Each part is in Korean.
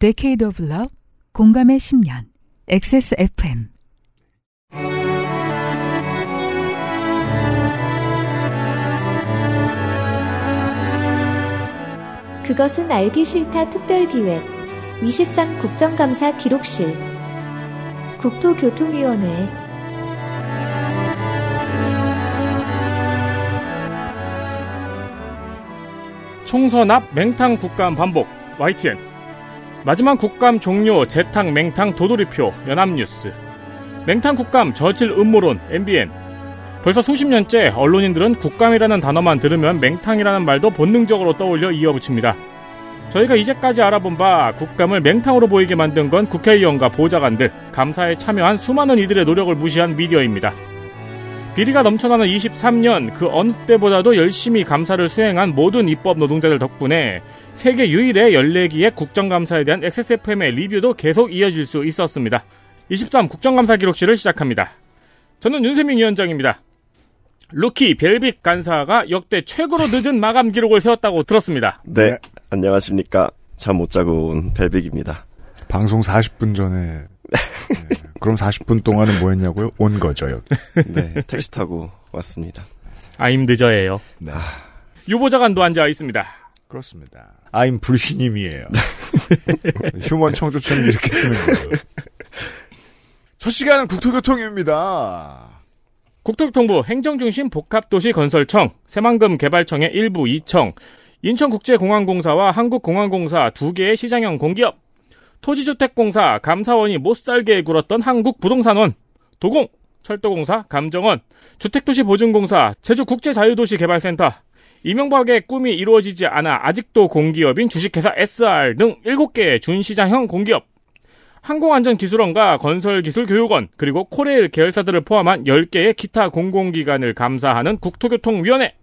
Decade of Love, 공감의 10년, XSFM. 그것은 알기 싫다 특별기획 23 국정감사 기록실 국토교통위원회 총선 앞 맹탕 국감 반복 YTN 마지막 국감 종료 재탕 맹탕 도돌이표 연합뉴스 맹탕 국감 저질 음모론 MBN 벌써 수십 년째 언론인들은 국감이라는 단어만 들으면 맹탕이라는 말도 본능적으로 떠올려 이어붙입니다. 저희가 이제까지 알아본 바 국감을 맹탕으로 보이게 만든 건 국회의원과 보좌관들, 감사에 참여한 수많은 이들의 노력을 무시한 미디어입니다. 비리가 넘쳐나는 23년 그 어느 때보다도 열심히 감사를 수행한 모든 입법 노동자들 덕분에 세계 유일의 14기의 국정감사에 대한 XSFM의 리뷰도 계속 이어질 수 있었습니다. 23 국정감사 기록실을 시작합니다. 저는 윤세민 위원장입니다. 루키 벨빅 간사가 역대 최고로 늦은 마감 기록을 세웠다고 들었습니다. 네, 안녕하십니까. 잠 못 자고 온 벨빅입니다. 방송 40분 전에 네, 그럼 40분 동안은 뭐 했냐고요? 온 거죠요. 네, 택시 타고 왔습니다. 아임 늦어예요. 네. 유보자관도 앉아 있습니다. 그렇습니다. 아임 불신임이에요. 휴먼 청조처럼 이렇게 쓰는 거예요. 첫 시간은 국토교통입니다. 국토교통부 행정중심 복합도시 건설청, 새만금 개발청의 일부 2청, 인천국제공항공사와 한국공항공사 두 개의 시장형 공기업, 토지주택공사 감사원이 못살게 굴었던 한국부동산원, 도공, 철도공사 감정원, 주택도시보증공사, 제주국제자유도시개발센터, 이명박의 꿈이 이루어지지 않아 아직도 공기업인 주식회사 SR 등 7개의 준시장형 공기업, 항공안전기술원과 건설기술교육원, 그리고 코레일 계열사들을 포함한 10개의 기타 공공기관을 감사하는 국토교통위원회.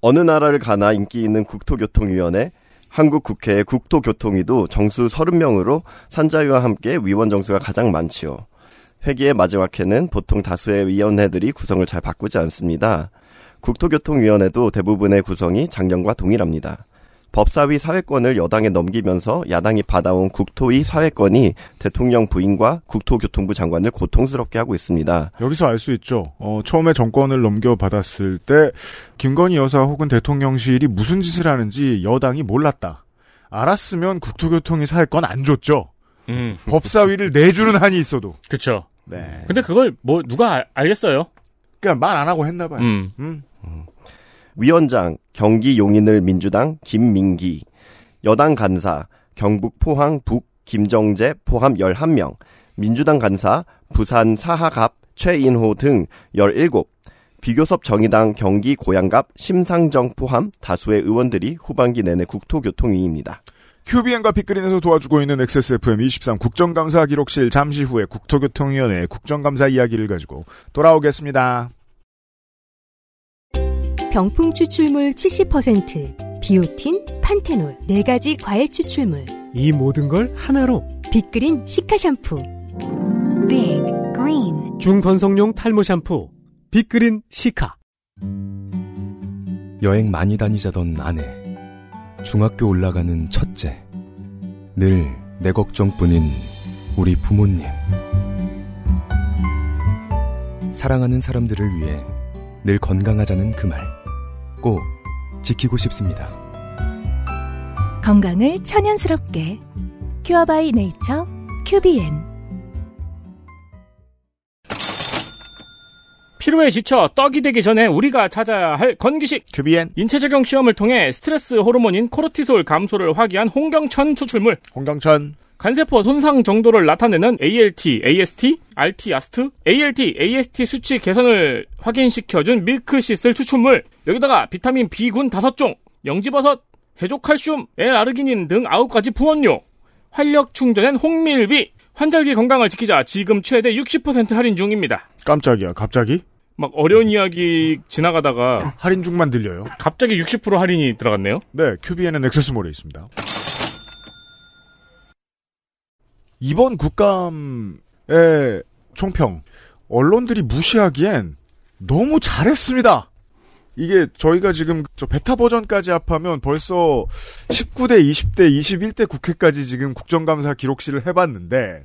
어느 나라를 가나 인기 있는 국토교통위원회, 한국 국회의 국토교통위도 정수 30명으로 산자위와 함께 위원 정수가 가장 많지요. 회기의 마지막 해는 보통 다수의 위원회들이 구성을 잘 바꾸지 않습니다. 국토교통위원회도 대부분의 구성이 작년과 동일합니다. 법사위 사회권을 여당에 넘기면서 야당이 받아온 국토위 사회권이 대통령 부인과 국토교통부 장관을 고통스럽게 하고 있습니다. 여기서 알 수 있죠. 어, 처음에 정권을 넘겨받았을 때 김건희 여사 혹은 대통령실이 무슨 짓을 하는지 여당이 몰랐다. 알았으면 국토교통위 사회권 안 줬죠. 음, 법사위를 내주는 한이 있어도. 그쵸. 네. 근데 그걸 뭐 누가 알- 알겠어요? 그냥 말안 하고 했나 봐요. 음. 음. 위원장 경기 용인을 민주당 김민기, 여당 간사 경북 포항 북 김정재 포함 11명, 민주당 간사 부산 사하갑 최인호 등 17, 비교섭 정의당 경기 고양갑 심상정 포함 다수의 의원들이 후반기 내내 국토교통위입니다. QBN과 빅그린에서 도와주고 있는 XSFM 23 국정감사 기록실 잠시 후에 국토교통위원회 국정감사 이야기를 가지고 돌아오겠습니다. 병풍 추출물 70%, 비오틴, 판테놀 4가지 과일 추출물, 이 모든 걸 하나로 빅그린 시카 샴푸. Big Green 중건성용 탈모 샴푸 빅그린 시카 여행 많이 다니자던 아내. 중학교 올라가는 첫째. 늘 내 걱정뿐인 우리 부모님. 사랑하는 사람들을 위해 늘 건강하자는 그 말. 꼭 지키고 싶습니다. 건강을 천연스럽게. 큐어바이 네이처, 큐비엔. 피로에 지쳐 떡이 되기 전에 우리가 찾아야 할 건기식. QBN 인체 적용 시험을 통해 스트레스 호르몬인 코르티솔 감소를 확인한 홍경천 추출물. 홍경천 간세포 손상 정도를 나타내는 ALT, AST, RT, AST, ALT, AST 수치 개선을 확인시켜준 밀크시슬 추출물. 여기다가 비타민 B군 5종, 영지버섯, 해조칼슘, L아르기닌 등 9가지 부원료, 활력 충전엔 홍밀비, 환절기 건강을 지키자 지금 최대 60% 할인 중입니다. 깜짝이야 갑자기 막 어려운 이야기 지나가다가 할인 중만 들려요. 갑자기 60% 할인이 들어갔네요. 네, QBN은 액세스몰에 있습니다. 이번 국감의 총평 언론들이 무시하기엔 너무 잘했습니다. 이게 저희가 지금 저 베타 버전까지 합하면 벌써 19대, 20대, 21대 국회까지 지금 국정감사 기록실을 해봤는데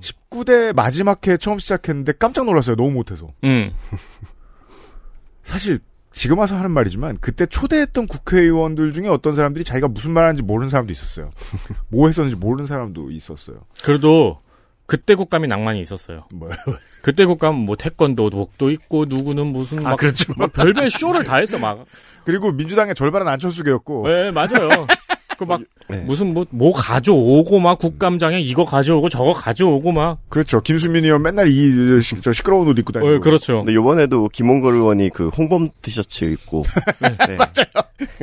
19대 마지막 회 처음 시작했는데 깜짝 놀랐어요. 너무 못해서. 음. 사실 지금 와서 하는 말이지만 그때 초대했던 국회의원들 중에 어떤 사람들이 자기가 무슨 말하는지 모르는 사람도 있었어요. 뭐 했었는지 모르는 사람도 있었어요. 그래도 그때 국감이 낭만이 있었어요. 뭐요? 그때 국감 뭐 태권도 독도 있고 누구는 무슨 아, 막 그렇죠. 막 별별 쇼를 다 했어 막. 그리고 민주당의 절반은 안철수계였고 네 맞아요. 그막 네. 무슨 뭐뭐 가져오고 막 국감장에 이거 가져오고 저거 가져오고 막. 그렇죠. 김수민 의원 맨날 이 시, 저 시끄러운 옷 입고 다니고. 어, 그렇죠. 근데 요번에도 김홍걸 의원이 그 홍범 티셔츠 입고 네.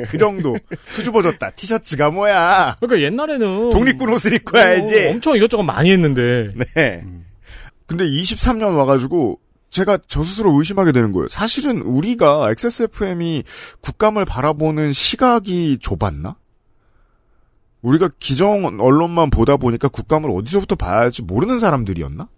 그 정도 수줍어졌다. 티셔츠가 뭐야? 그러니까 옛날에는 독립군 옷을 입고 와야지. 어, 엄청 이것저것 많이 했는데. 네. 근데 23년 와가지고 제가 저 스스로 의심하게 되는 거예요. 사실은 우리가 XSFM이 국감을 바라보는 시각이 좁았나? 우리가 기정 언론만 보다 보니까 국감을 어디서부터 봐야 할지 모르는 사람들이었나?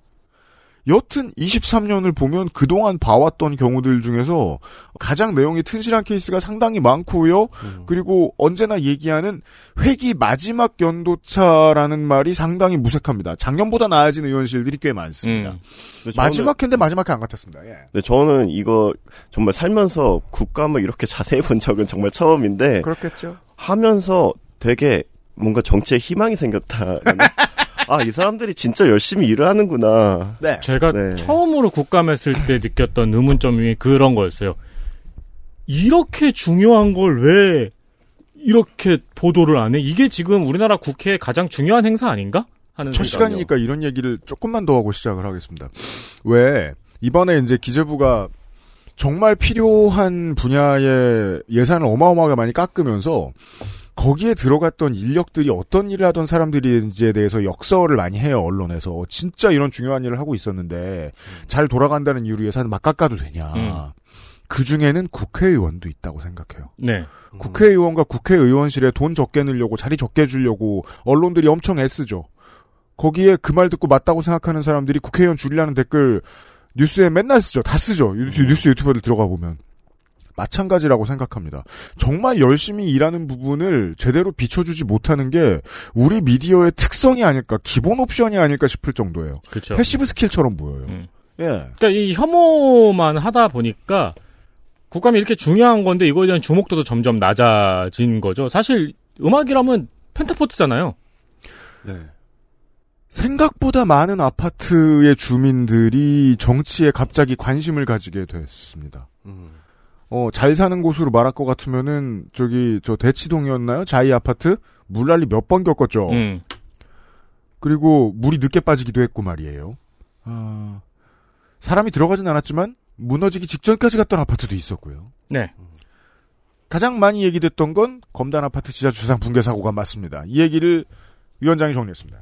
여튼 23년을 보면 그동안 봐왔던 경우들 중에서 가장 내용이 튼실한 케이스가 상당히 많고요. 그리고 언제나 얘기하는 회기 마지막 연도차라는 말이 상당히 무색합니다. 작년보다 나아진 의원실들이 꽤 많습니다. 음. 마지막 회인데 마지막 회안 같았습니다. 예. 근데 저는 이거 정말 살면서 국감을 이렇게 자세히 본 적은 정말 처음인데 그렇겠죠. 하면서 되게 뭔가 정치에 희망이 생겼다. 아, 이 사람들이 진짜 열심히 일을 하는구나. 네. 제가 네. 처음으로 국감했을 때 느꼈던 의문점이 그런 거였어요. 이렇게 중요한 걸 왜 이렇게 보도를 안 해? 이게 지금 우리나라 국회의 가장 중요한 행사 아닌가? 하는 첫 생각이요. 시간이니까 이런 얘기를 조금만 더 하고 시작을 하겠습니다. 왜 이번에 이제 기재부가 정말 필요한 분야의 예산을 어마어마하게 많이 깎으면서 거기에 들어갔던 인력들이 어떤 일을 하던 사람들인지에 대해서 역설을 많이 해요 언론에서 진짜 이런 중요한 일을 하고 있었는데 잘 돌아간다는 이유로 예산을 막 깎아도 되냐 음. 그 중에는 국회의원도 있다고 생각해요. 네. 국회의원과 국회의원실에 돈 적게 넣으려고 자리 적게 주려고 언론들이 엄청 애쓰죠. 거기에 그 말 듣고 맞다고 생각하는 사람들이 국회의원 줄이라는 댓글 뉴스에 맨날 쓰죠. 다 쓰죠. 뉴스, 뉴스 유튜버들 들어가 보면. 마찬가지라고 생각합니다. 정말 열심히 일하는 부분을 제대로 비춰주지 못하는 게 우리 미디어의 특성이 아닐까, 기본 옵션이 아닐까 싶을 정도예요. 그렇죠. passive skill처럼 보여요. 음. 예. 그러니까 이 혐오만 하다 보니까 국감이 이렇게 중요한 건데 이거에 대한 주목도도 점점 낮아진 거죠. 사실 음악이라면 펜타포트잖아요. 네. 생각보다 많은 아파트의 주민들이 정치에 갑자기 관심을 가지게 됐습니다. 음. 어, 잘 사는 곳으로 말할 것 같으면은, 저기, 저 대치동이었나요? 자이 아파트? 물난리 몇 번 겪었죠. 음. 그리고 물이 늦게 빠지기도 했고 말이에요. 아, 사람이 들어가진 않았지만, 무너지기 직전까지 갔던 아파트도 있었고요. 네. 가장 많이 얘기됐던 건 검단 아파트 지하 주상 붕괴 사고가 맞습니다. 이 얘기를 위원장이 정리했습니다.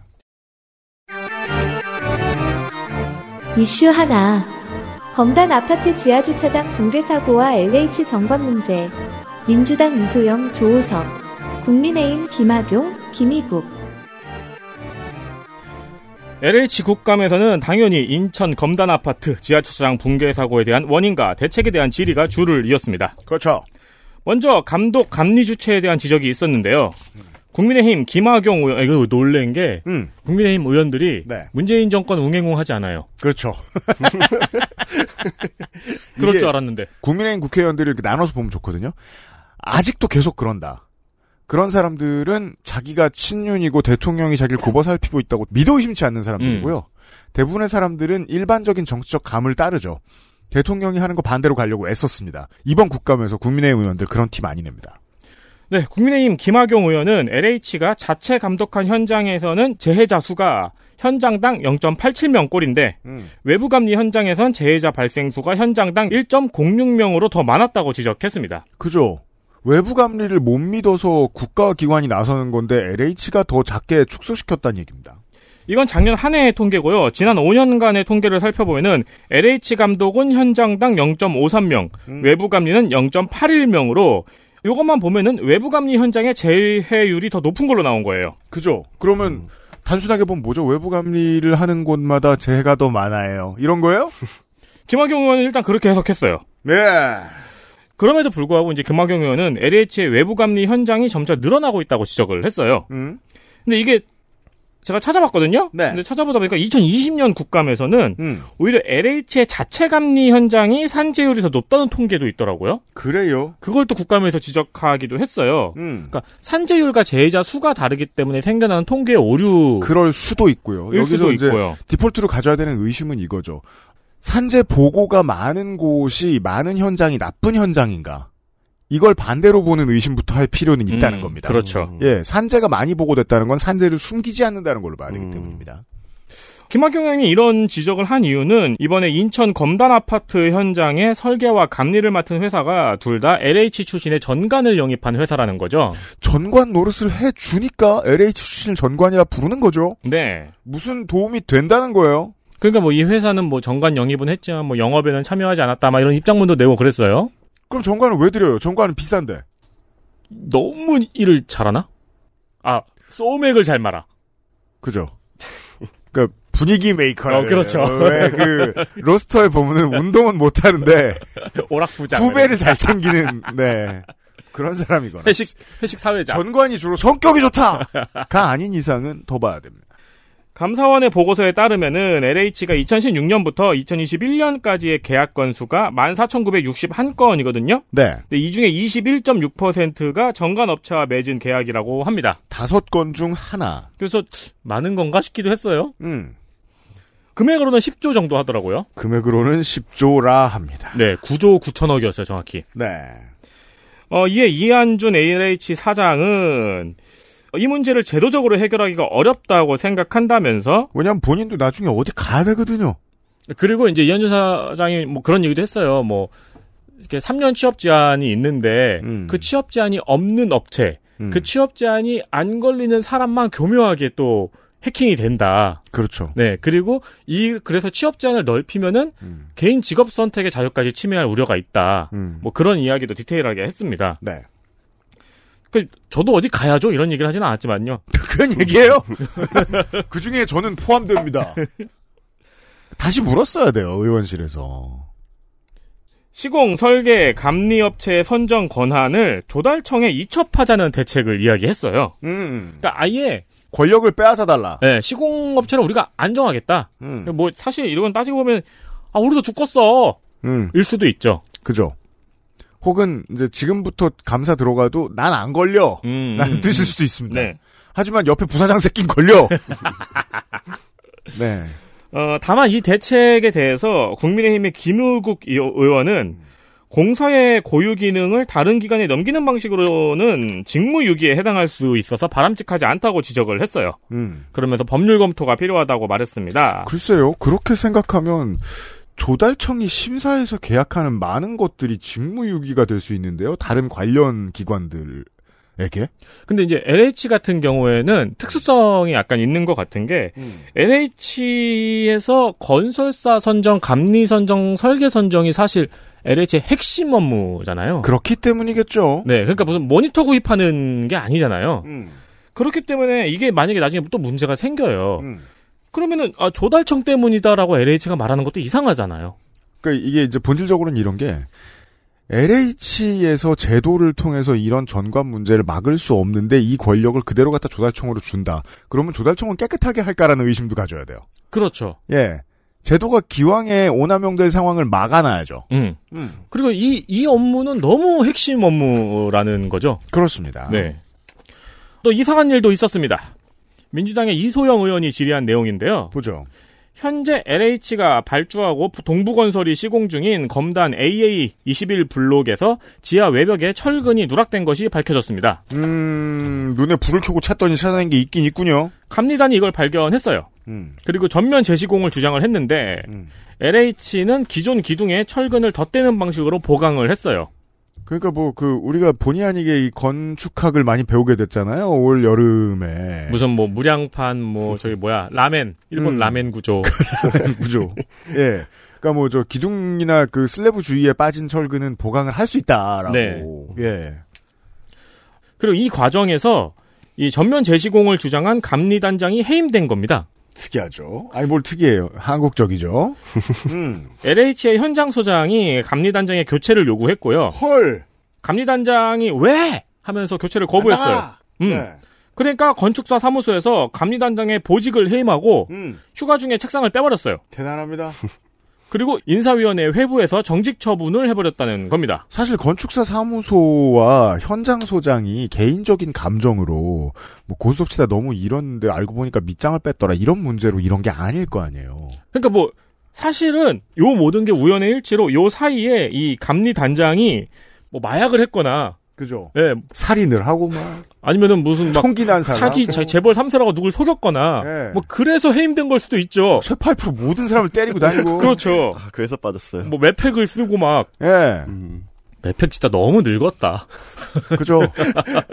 이슈 하나. 검단 아파트 지하주차장 붕괴 사고와 LH 정관 문제. 민주당 이소영, 조호석. 국민의힘 김학용, 김희국. LH 국감에서는 당연히 인천 검단 아파트 지하철장 붕괴 사고에 대한 원인과 대책에 대한 질의가 줄을 이었습니다. 그렇죠. 먼저 감독 감리 주체에 대한 지적이 있었는데요. 국민의힘 김학용 의원, 이거 놀란 게 음, 국민의힘 의원들이 네. 문재인 정권 웅행웅 하지 않아요. 그렇죠. 그럴 줄 알았는데. 국민의힘 국회의원들을 나눠서 보면 좋거든요. 아직도 계속 그런다. 그런 사람들은 자기가 친윤이고 대통령이 자기를 굽어 살피고 있다고 믿어 의심치 않는 사람들이고요. 대부분의 사람들은 일반적인 정치적 감을 따르죠. 대통령이 하는 거 반대로 가려고 애썼습니다. 이번 국감에서 국민의힘 의원들 그런 티 많이 냅니다. 네, 국민의힘 김학용 의원은 LH가 자체 감독한 현장에서는 재해자 수가 현장당 0.87명 꼴인데 음. 외부 감리 현장에선 재해자 발생 수가 현장당 1.06명으로 더 많았다고 지적했습니다. 그죠. 외부 감리를 못 믿어서 국가기관이 나서는 건데 LH가 더 작게 축소시켰다는 얘기입니다. 이건 작년 한 해의 통계고요. 지난 5년간의 통계를 살펴보면은 LH 감독은 현장당 0.53명, 음. 외부 감리는 0.81명으로 이것만 보면은 외부 감리 현장의 재해율이 더 높은 걸로 나온 거예요. 그죠. 그러면 단순하게 보면 뭐죠? 외부 감리를 하는 곳마다 재해가 더 많아요. 이런 거예요? 김학용 의원은 일단 그렇게 해석했어요. 네. 그럼에도 불구하고 이제 금화경 의원은 LH의 외부 감리 현장이 점차 늘어나고 있다고 지적을 했어요. 음. 근데 이게 제가 찾아봤거든요. 네. 근데 찾아보다 보니까 2020년 국감에서는 음. 오히려 LH의 자체 감리 현장이 산재율이 더 높다는 통계도 있더라고요. 그래요. 그걸 또 국감에서 지적하기도 했어요. 음. 그러니까 산재율과 재해자 수가 다르기 때문에 생겨나는 통계 오류 그럴 수도 있고요. 일 여기서 수도 이제 있고요. 디폴트로 가져야 되는 의심은 이거죠. 산재 보고가 많은 곳이 많은 현장이 나쁜 현장인가? 이걸 반대로 보는 의심부터 할 필요는 있다는 음, 겁니다. 그렇죠. 예, 산재가 많이 보고됐다는 건 산재를 숨기지 않는다는 걸로 봐야 되기 음. 때문입니다. 김학경 의원이 이런 지적을 한 이유는 이번에 인천 검단 아파트 현장에 설계와 감리를 맡은 회사가 둘 다 LH 출신의 전관을 영입한 회사라는 거죠. 전관 노릇을 해 주니까 LH 출신을 전관이라 부르는 거죠. 네. 무슨 도움이 된다는 거예요. 그러니까 뭐 이 회사는 뭐 전관 영입은 했지만 뭐 영업에는 참여하지 않았다 막 이런 입장문도 내고 그랬어요. 그럼 전관을 왜 드려요? 전관은 비싼데. 너무 일을 잘하나? 아, 소맥을 잘 말아. 그죠? 그러니까 분위기 메이커라. 어, 그렇죠. 왜 그 roster에 보면은 운동은 못 하는데 오락부장. 후배를 잘 챙기는 네 그런 사람이거나 회식 회식 사회자. 전관이 주로 성격이 좋다가 아닌 이상은 더 봐야 됩니다. 감사원의 보고서에 따르면은 LH가 2016년부터 2021년까지의 계약 건수가 14,961건이거든요. 네, 근데 이 중에 21.6%가 전관업체와 맺은 계약이라고 합니다. 다섯 건 중 하나. 그래서 많은 건가 싶기도 했어요. 음, 금액으로는 10조 정도 하더라고요. 금액으로는 10조라 합니다. 네, 9조 9천억이었어요, 정확히. 네, 어, 이에 이한준 LH 사장은 이 문제를 제도적으로 해결하기가 어렵다고 생각한다면서 왜냐면 본인도 나중에 어디 가야 되거든요. 그리고 이제 이한준 사장이 뭐 그런 얘기도 했어요. 뭐 이렇게 3년 취업 제한이 있는데 음. 그 취업 제한이 없는 업체, 음, 그 취업 제한이 안 걸리는 사람만 교묘하게 또 해킹이 된다. 그렇죠. 네. 그리고 이 그래서 취업 제한을 넓히면은 음, 개인 직업 선택의 자유까지 침해할 우려가 있다. 음, 뭐 그런 이야기도 디테일하게 했습니다. 네, 그 저도 어디 가야죠 이런 얘기를 하지는 않았지만요. 그런 얘기예요. 그 중에 저는 포함됩니다. 다시 물었어야 돼요 의원실에서. 시공, 설계, 감리 업체의 선정 권한을 조달청에 이첩하자는 대책을 이야기했어요. 음, 그러니까 아예 권력을 빼앗아 달라. 네, 시공 업체를 우리가 안정하겠다. 음, 뭐 사실 이런 건 따지고 보면 아 우리도 죽겠어 음, 일 수도 있죠. 그죠. 혹은 이제 지금부터 감사 들어가도 난 안 걸려. 음, 라는 음, 뜻일 음. 수도 있습니다. 네. 하지만 옆에 부사장 새낀 걸려. 네. 어, 다만 이 대책에 대해서 국민의힘의 김우국 이- 의원은 공사의 고유 기능을 다른 기관에 넘기는 방식으로는 직무유기에 해당할 수 있어서 바람직하지 않다고 지적을 했어요. 음. 그러면서 법률 검토가 필요하다고 말했습니다. 글쎄요. 그렇게 생각하면 조달청이 심사해서 계약하는 많은 것들이 직무유기가 될 수 있는데요. 다른 관련 기관들에게. 근데 이제 LH 같은 경우에는 특수성이 약간 있는 것 같은 게 LH에서 건설사 선정, 감리 선정, 설계 선정이 사실 LH의 핵심 업무잖아요. 그렇기 때문이겠죠. 네, 그러니까 무슨 모니터 구입하는 게 아니잖아요. 음. 그렇기 때문에 이게 만약에 나중에 또 문제가 생겨요. 음. 그러면은 아, 조달청 때문이다라고 LH가 말하는 것도 이상하잖아요. 그러니까 이게 이제 본질적으로는 이런 게 LH에서 제도를 통해서 이런 전관 문제를 막을 수 없는데 이 권력을 그대로 갖다 조달청으로 준다. 그러면 조달청은 깨끗하게 할까라는 의심도 가져야 돼요. 그렇죠. 예. 제도가 기왕에 오남용될 상황을 막아놔야죠. 음. 음. 그리고 이, 이 업무는 너무 핵심 업무라는 거죠. 그렇습니다. 네. 또 이상한 일도 있었습니다. 민주당의 이소영 의원이 질의한 내용인데요. 보죠. 현재 LH가 발주하고 동부건설이 시공 중인 검단 AA 21 블록에서 지하 외벽에 철근이 누락된 것이 밝혀졌습니다. 음, 눈에 불을 켜고 찾더니 찾아낸 게 있긴 있군요. 감리단이 이걸 발견했어요. 음, 그리고 전면 재시공을 주장을 했는데 음. LH는 기존 기둥에 철근을 덧대는 방식으로 보강을 했어요. 그러니까 뭐 그 우리가 본의 아니게 이 건축학을 많이 배우게 됐잖아요. 올 여름에 무슨 뭐 무량판 뭐 저기 뭐야 라멘 일본 음. 라멘 구조 구조. 예. 그러니까 뭐 저 기둥이나 그 슬래브 주위에 빠진 철근은 보강을 할 수 있다라고. 네. 예. 그리고 이 과정에서 이 전면 재시공을 주장한 감리단장이 해임된 겁니다. 특이하죠. 아니 뭘 특이해요. 한국적이죠. 음. LH의 현장 소장이 감리단장의 교체를 요구했고요. 헐. 감리단장이 왜 하면서 교체를 거부했어요. 음. 네. 그러니까 건축사 사무소에서 감리단장의 보직을 해임하고 음. 휴가 중에 책상을 빼버렸어요. 대단합니다. 그리고 인사위원회 회부에서 정직 처분을 해버렸다는 겁니다. 사실 건축사 사무소와 현장 소장이 개인적인 감정으로 뭐 고스톱치다 너무 이런데 알고 보니까 밑장을 뺐더라 이런 문제로 이런 게 아닐 거 아니에요. 그러니까 뭐 사실은 요 모든 게 우연의 일치로 요 사이에 이 감리 단장이 뭐 마약을 했거나 그죠? 예, 살인을 하고 막 아니면은 무슨 막 총기 난 사람 사기 자- 재벌 3세라고 누굴 속였거나 예. 뭐 그래서 해임된 걸 수도 있죠. 쇠파이프로 모든 사람을 때리고 다니고 그렇죠. 아, 그래서 빠졌어요. 뭐 매팩을 쓰고 막 예. 음. 매팩 진짜 너무 늙었다. 그죠?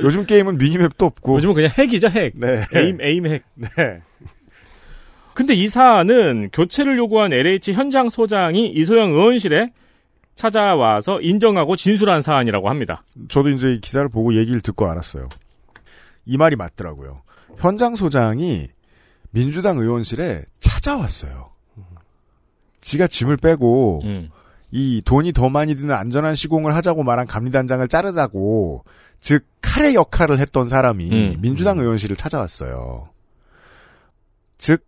요즘 게임은 미니맵도 없고 요즘은 그냥 핵이죠 핵. 네. 에임 에임 핵. 네. 근데 이 사안은 교체를 요구한 LH 현장 소장이 이소영 의원실에 찾아와서 인정하고 진술한 사안이라고 합니다. 저도 이제 이 기사를 보고 얘기를 듣고 알았어요. 이 말이 맞더라고요. 현장 소장이 민주당 의원실에 찾아왔어요. 지가 짐을 빼고 음. 이 돈이 더 많이 드는 안전한 시공을 하자고 말한 감리단장을 자르다고 즉 칼의 역할을 했던 사람이 음. 민주당 의원실을 찾아왔어요. 즉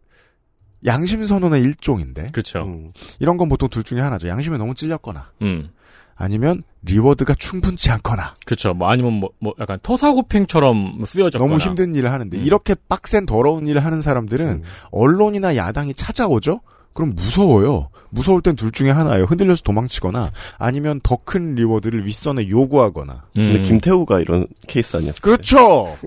양심 선언의 일종인데 그렇죠. 음. 이런 건 보통 둘 중에 하나죠. 양심에 너무 찔렸거나 음. 아니면 reward가 충분치 않거나 그렇죠. 뭐 아니면 뭐, 뭐 약간 토사구팽처럼 쓰여졌거나 너무 힘든 일을 하는데 음. 이렇게 빡센 더러운 일을 하는 사람들은 음. 언론이나 야당이 찾아오죠. 그럼 무서워요. 무서울 땐 둘 중에 하나예요. 흔들려서 도망치거나 아니면 더 큰 reward를 윗선에 요구하거나. 근데 음. 김태우가 이런 케이스 아니었어요? 그렇죠.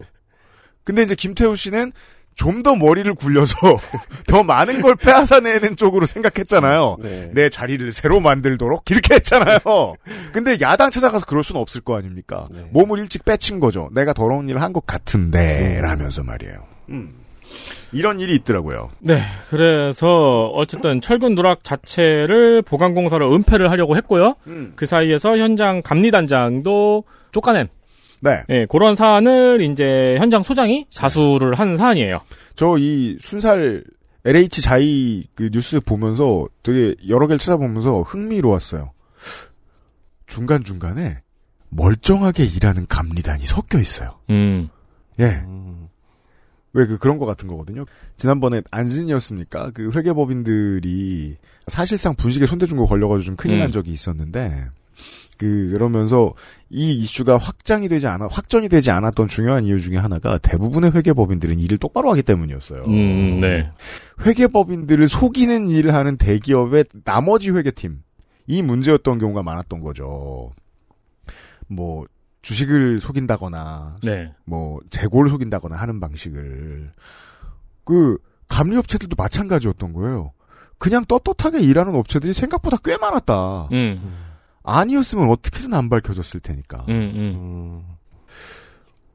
근데 이제 김태우 씨는 좀 더 머리를 굴려서 더 많은 걸 빼앗아내는 쪽으로 생각했잖아요. 네. 내 자리를 새로 만들도록 이렇게 했잖아요. 근데 야당 찾아가서 그럴 수는 없을 거 아닙니까? 네. 몸을 일찍 빼친 거죠. 내가 더러운 일을 한 것 같은데 라면서 말이에요. 음. 이런 일이 있더라고요. 네. 그래서 어쨌든 철근 누락 자체를 보강 공사를 은폐를 하려고 했고요. 음. 그 사이에서 현장 감리단장도 쫓아낸 네. 예, 그런 사안을 이제 현장 소장이 자수를 한 사안이에요. 저 이 순살 LH 자이 그 뉴스 보면서 되게 여러 개를 찾아보면서 흥미로웠어요. 중간 중간에 멀쩡하게 일하는 감리단이 섞여 있어요. 음. 예. 음. 왜그 그런 거 같은 거거든요. 지난번에 안진이었습니까? 그 회계법인들이 사실상 분식에 손대준 거 걸려가지고 좀 큰일 난 음. 적이 있었는데 그 그러면서 이 이슈가 확장이 되지 않아 확전이 되지 않았던 중요한 이유 중에 하나가 대부분의 회계법인들은 일을 똑바로 하기 때문이었어요. 음, 네. 회계법인들을 속이는 일을 하는 대기업의 나머지 회계팀 이 문제였던 경우가 많았던 거죠. 뭐 주식을 속인다거나 네. 뭐 재고를 속인다거나 하는 방식을 그 감리업체들도 마찬가지였던 거예요. 그냥 떳떳하게 일하는 업체들이 생각보다 꽤 많았다. 음. 아니었으면 어떻게든 안 밝혀졌을 테니까. 음, 음. 음.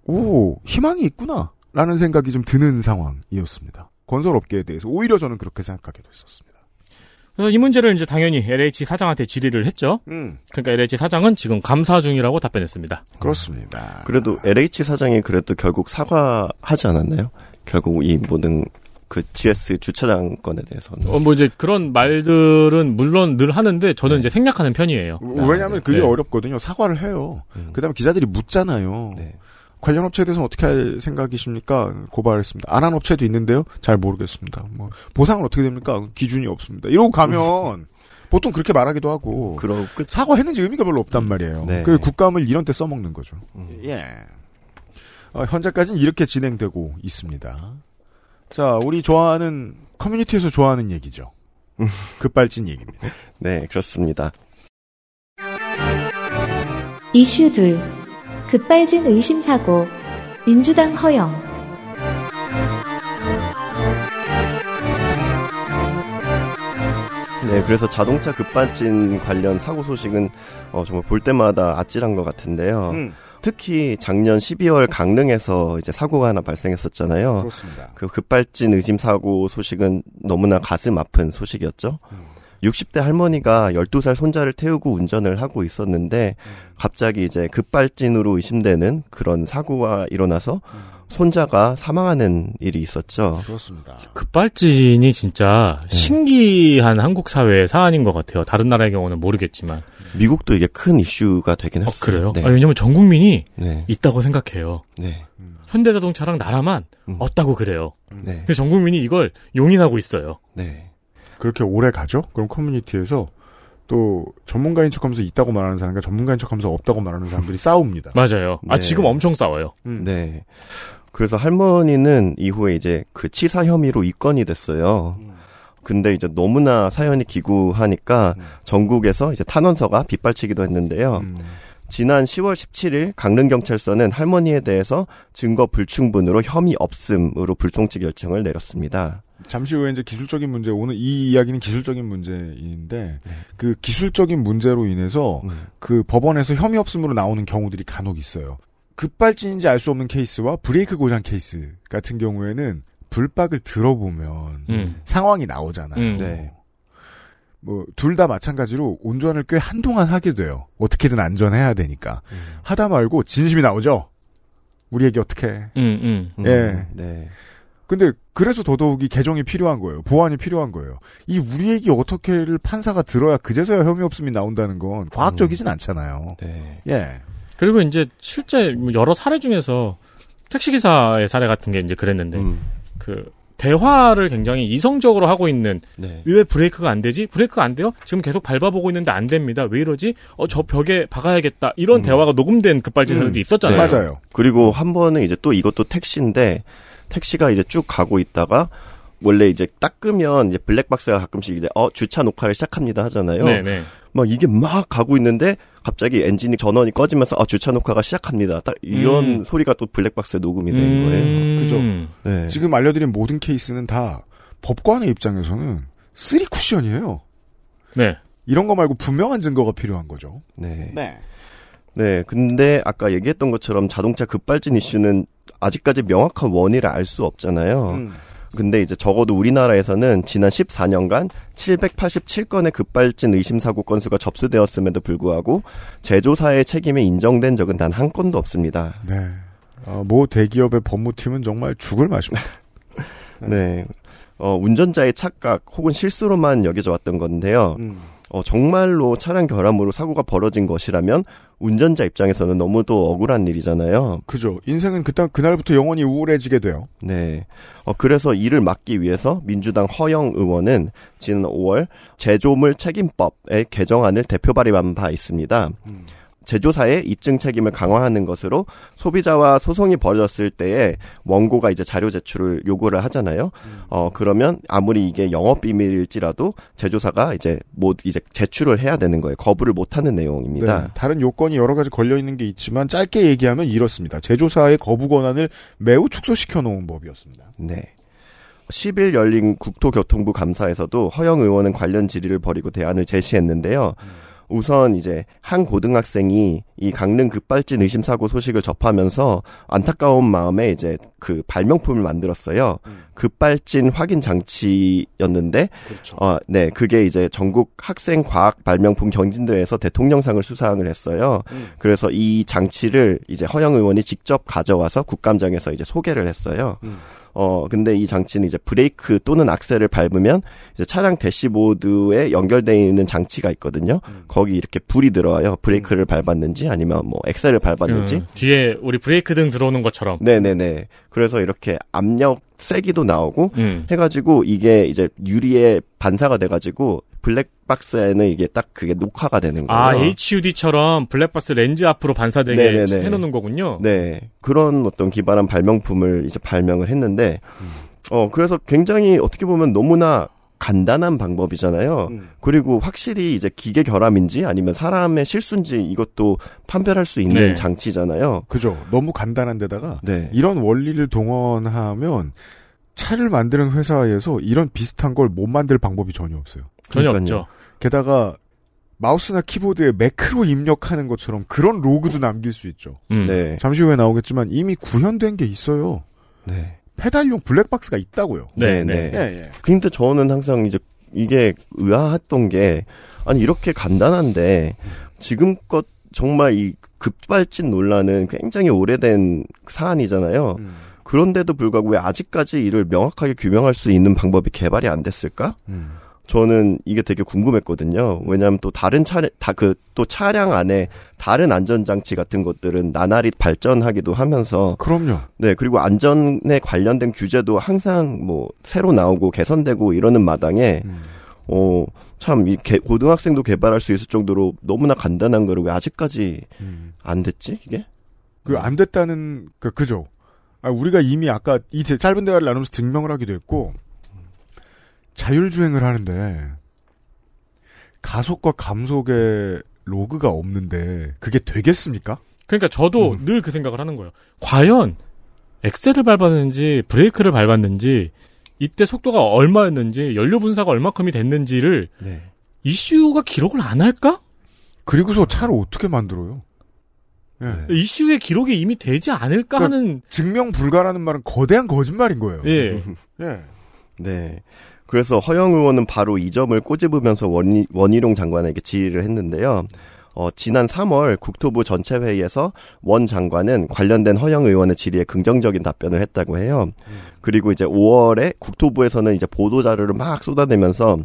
오 희망이 있구나 라는 생각이 좀 드는 상황이었습니다. 건설업계에 대해서 오히려 저는 그렇게 생각하게 됐었습니다. 그래서 이 문제를 이제 당연히 LH 사장한테 질의를 했죠. 음 그러니까 LH 사장은 지금 감사 중이라고 답변했습니다. 그렇습니다. 그래도 LH 사장이 그래도 결국 사과하지 않았나요? 결국 이 모든 그 GS 주차장 건에 대해서는. 어, 뭐 이제 그런 말들은 물론 늘 하는데 저는 네. 이제 생략하는 편이에요. 왜냐하면 그게 네. 어렵거든요. 사과를 해요. 음. 그다음에 기자들이 묻잖아요. 네. 관련 업체에 대해서는 어떻게 할 생각이십니까? 고발했습니다. 안 한 업체도 있는데요. 잘 모르겠습니다. 뭐 보상은 어떻게 됩니까? 기준이 없습니다. 이러고 가면 보통 그렇게 말하기도 하고 그러고 끝. 사과했는지 의미가 별로 없단 말이에요. 네. 그 국감을 이런 때 써먹는 거죠. 음. 예. 어, 현재까지는 이렇게 진행되고 있습니다. 자, 우리 좋아하는 커뮤니티에서 좋아하는 얘기죠. 급발진 얘기입니다. 네, 그렇습니다. 이슈 둘. 급발진 의심 사고. 민주당 허영. 네, 그래서 자동차 급발진 관련 사고 소식은 어, 정말 볼 때마다 아찔한 것 같은데요. 음, 특히 작년 12월 강릉에서 이제 사고가 하나 발생했었잖아요. 그렇습니다. 그 급발진 의심 사고 소식은 너무나 가슴 아픈 소식이었죠. 음. 60대 할머니가 12살 손자를 태우고 운전을 하고 있었는데 갑자기 이제 급발진으로 의심되는 그런 사고가 일어나서 손자가 사망하는 일이 있었죠. 그렇습니다. 급발진이 진짜 신기한 한국 사회의 사안인 것 같아요. 다른 나라의 경우는 모르겠지만. 미국도 이게 큰 이슈가 되긴 어, 했어요. 그래요? 네. 아, 왜냐면 전 국민이 네. 있다고 생각해요. 네. 현대자동차랑 나라만 음. 없다고 그래요. 네. 근데 전 국민이 이걸 용인하고 있어요. 네. 그렇게 오래 가죠? 그럼 커뮤니티에서 또 전문가인 척하면서 있다고 말하는 사람과 전문가인 척하면서 없다고 말하는 사람들이 싸웁니다. 맞아요. 아, 네. 지금 엄청 싸워요. 음. 네. 그래서 할머니는 이후에 이제 그 치사 혐의로 입건이 됐어요. 근데 이제 너무나 사연이 기구하니까 전국에서 이제 탄원서가 빗발치기도 했는데요. 음. 지난 10월 17일 강릉경찰서는 할머니에 대해서 증거 불충분으로 혐의 없음으로 불송치 결정을 내렸습니다. 잠시 후에 이제 기술적인 문제, 오늘 이 이야기는 기술적인 문제인데, 그 기술적인 문제로 인해서 음. 그 법원에서 혐의 없음으로 나오는 경우들이 간혹 있어요. 급발진인지 알 수 없는 케이스와 브레이크 고장 케이스 같은 경우에는 불박을 들어보면 음. 상황이 나오잖아요. 음. 네. 뭐둘 다 마찬가지로 운전을 꽤 한동안 하게 돼요. 어떻게든 안전해야 되니까. 하다 말고 진심이 나오죠. 우리 얘기 어떻게 해. 음, 음. 음, 예. 네. 근데 그래서 더더욱이 개정이 필요한 거예요. 보완이 필요한 거예요. 이 우리 얘기 어떻게를 판사가 들어야 그제서야 혐의 없음이 나온다는 건 과학적이진 않잖아요. 네. 예. 그리고 이제 실제 뭐 여러 사례 중에서 택시기사의 사례 같은 게 이제 그랬는데, 음. 그, 대화를 굉장히 이성적으로 하고 있는 네. 왜 브레이크가 안 되지? 브레이크가 안 돼요? 지금 계속 밟아보고 있는데 안 됩니다. 왜 이러지? 어, 저 벽에 박아야겠다. 이런 대화가 녹음된 급발진 사례도 있었잖아요. 음. 맞아요. 그리고 한 번은 이제 또 이것도 택시인데 택시가 이제 쭉 가고 있다가 원래 이제 닦으면 이제 블랙박스가 가끔씩 이제 어 주차 녹화를 시작합니다 하잖아요. 네네. 막 이게 막 가고 있는데 갑자기 엔진이 전원이 꺼지면서 아 주차 녹화가 시작합니다. 딱 이런 음. 소리가 또 블랙박스에 녹음이 된 거예요. 그죠. 네. 지금 알려드린 모든 케이스는 다 법관의 입장에서는 쓰리 쿠션이에요. 네. 이런 거 말고 분명한 증거가 필요한 거죠. 네. 네. 네. 근데 아까 얘기했던 것처럼 자동차 급발진 이슈는 아직까지 명확한 원인을 알 수 없잖아요. 음. 근데 이제 적어도 우리나라에서는 지난 14년간 787건의 급발진 의심 사고 건수가 접수되었음에도 불구하고 제조사의 책임이 인정된 적은 단 한 건도 없습니다. 네. 어, 모 대기업의 법무팀은 정말 죽을 맛입니다. 네. 어, 운전자의 착각 혹은 실수로만 여겨져 왔던 건데요. 음. 어, 정말로 차량 결함으로 사고가 벌어진 것이라면 운전자 입장에서는 너무도 억울한 일이잖아요. 그죠. 인생은 그때 그날부터 영원히 우울해지게 돼요. 네. 어, 그래서 이를 막기 위해서 민주당 허영 의원은 지난 5월 제조물 책임법의 개정안을 대표 발의한 바 있습니다. 제조사의 입증 책임을 강화하는 것으로 소비자와 소송이 벌어졌을 때에 원고가 이제 자료 제출을 요구를 하잖아요. 어 그러면 아무리 이게 영업 비밀일지라도 제조사가 이제 뭐 이제 제출을 해야 되는 거예요. 거부를 못 하는 내용입니다. 네, 다른 요건이 여러 가지 걸려 있는 게 있지만 짧게 얘기하면 이렇습니다. 제조사의 거부 권한을 매우 축소시켜 놓은 법이었습니다. 네. 10일 열린 국토교통부 감사에서도 허영 의원은 관련 질의를 벌이고 대안을 제시했는데요. 우선 이제 한 고등학생이 이 강릉 급발진 의심 사고 소식을 접하면서 안타까운 마음에 이제 그 발명품을 만들었어요. 급발진 확인 장치였는데 그렇죠. 어, 네, 그게 이제 전국 학생 과학 발명품 경진대회에서 대통령상을 수상을 했어요. 음. 그래서 이 장치를 이제 허영 의원이 직접 가져와서 국감장에서 이제 소개를 했어요. 음. 어, 근데 이 장치는 이제 브레이크 또는 악셀을 밟으면 이제 차량 대시보드에 연결되어 있는 장치가 있거든요. 음. 거기 이렇게 불이 들어와요. 브레이크를 밟았는지 아니면 뭐 엑셀을 밟았는지. 그 뒤에 우리 브레이크 등 들어오는 것처럼. 네네네. 그래서 이렇게 압력 세기도 나오고 음. 해가지고 이게 이제 유리에 반사가 돼가지고 블랙박스에는 이게 딱 그게 녹화가 되는 거예요. 아, HUD처럼 블랙박스 렌즈 앞으로 반사되게 네네네. 해놓는 거군요. 네. 그런 어떤 기발한 발명품을 이제 발명을 했는데, 어, 그래서 굉장히 어떻게 보면 너무나 간단한 방법이잖아요. 음. 그리고 확실히 이제 기계 결함인지 아니면 사람의 실수인지 이것도 판별할 수 있는 네. 장치잖아요. 그죠. 너무 간단한 데다가 네. 이런 원리를 동원하면 차를 만드는 회사에서 이런 비슷한 걸 못 만들 방법이 전혀 없어요. 전혀 그러니까요. 없죠. 게다가 마우스나 키보드에 매크로 입력하는 것처럼 그런 로그도 남길 수 있죠. 음. 네. 잠시 후에 나오겠지만 이미 구현된 게 있어요. 네. 페달용 블랙박스가 있다고요. 네, 네, 네. 예, 예. 근데 저는 항상 이제 이게 의아했던 게 아니 이렇게 간단한데 지금껏 정말 이 급발진 논란은 굉장히 오래된 사안이잖아요. 음. 그런데도 불구하고 왜 아직까지 이를 명확하게 규명할 수 있는 방법이 개발이 안 됐을까? 음. 저는 이게 되게 궁금했거든요. 왜냐하면 또 다른 차량, 다 그 또 차량 안에 다른 안전장치 같은 것들은 나날이 발전하기도 하면서 그럼요. 네, 그리고 안전에 관련된 규제도 항상 뭐 새로 나오고 개선되고 이러는 마당에 음. 어, 참, 이 개- 고등학생도 개발할 수 있을 정도로 너무나 간단한 거를 왜 아직까지 음. 안 됐지, 이게? 그 안 됐다는 그 그죠. 아, 우리가 이미 아까 이 대- 짧은 대화를 나누면서 증명을 하기도 했고 자율주행을 하는데 가속과 감속의 로그가 없는데 그게 되겠습니까? 그러니까 저도 음. 늘그 생각을 하는 거예요. 과연 엑셀을 밟았는지 브레이크를 밟았는지 이때 속도가 얼마였는지 연료 분사가 얼마큼이 됐는지를 네. 이슈가 기록을 안 할까? 그리고서 차를 어떻게 만들어요? 예. 네. 이슈의 기록이 이미 되지 않을까 그러니까 하는 증명 불가라는 말은 거대한 거짓말인 거예요. 예. 예. 네. 그래서 허영 의원은 바로 이 점을 꼬집으면서 원희, 원희룡 장관에게 질의를 했는데요. 어, 지난 3월 국토부 전체 회의에서 원 장관은 관련된 허영 의원의 질의에 긍정적인 답변을 했다고 해요. 그리고 이제 5월에 국토부에서는 이제 보도 자료를 막 쏟아내면서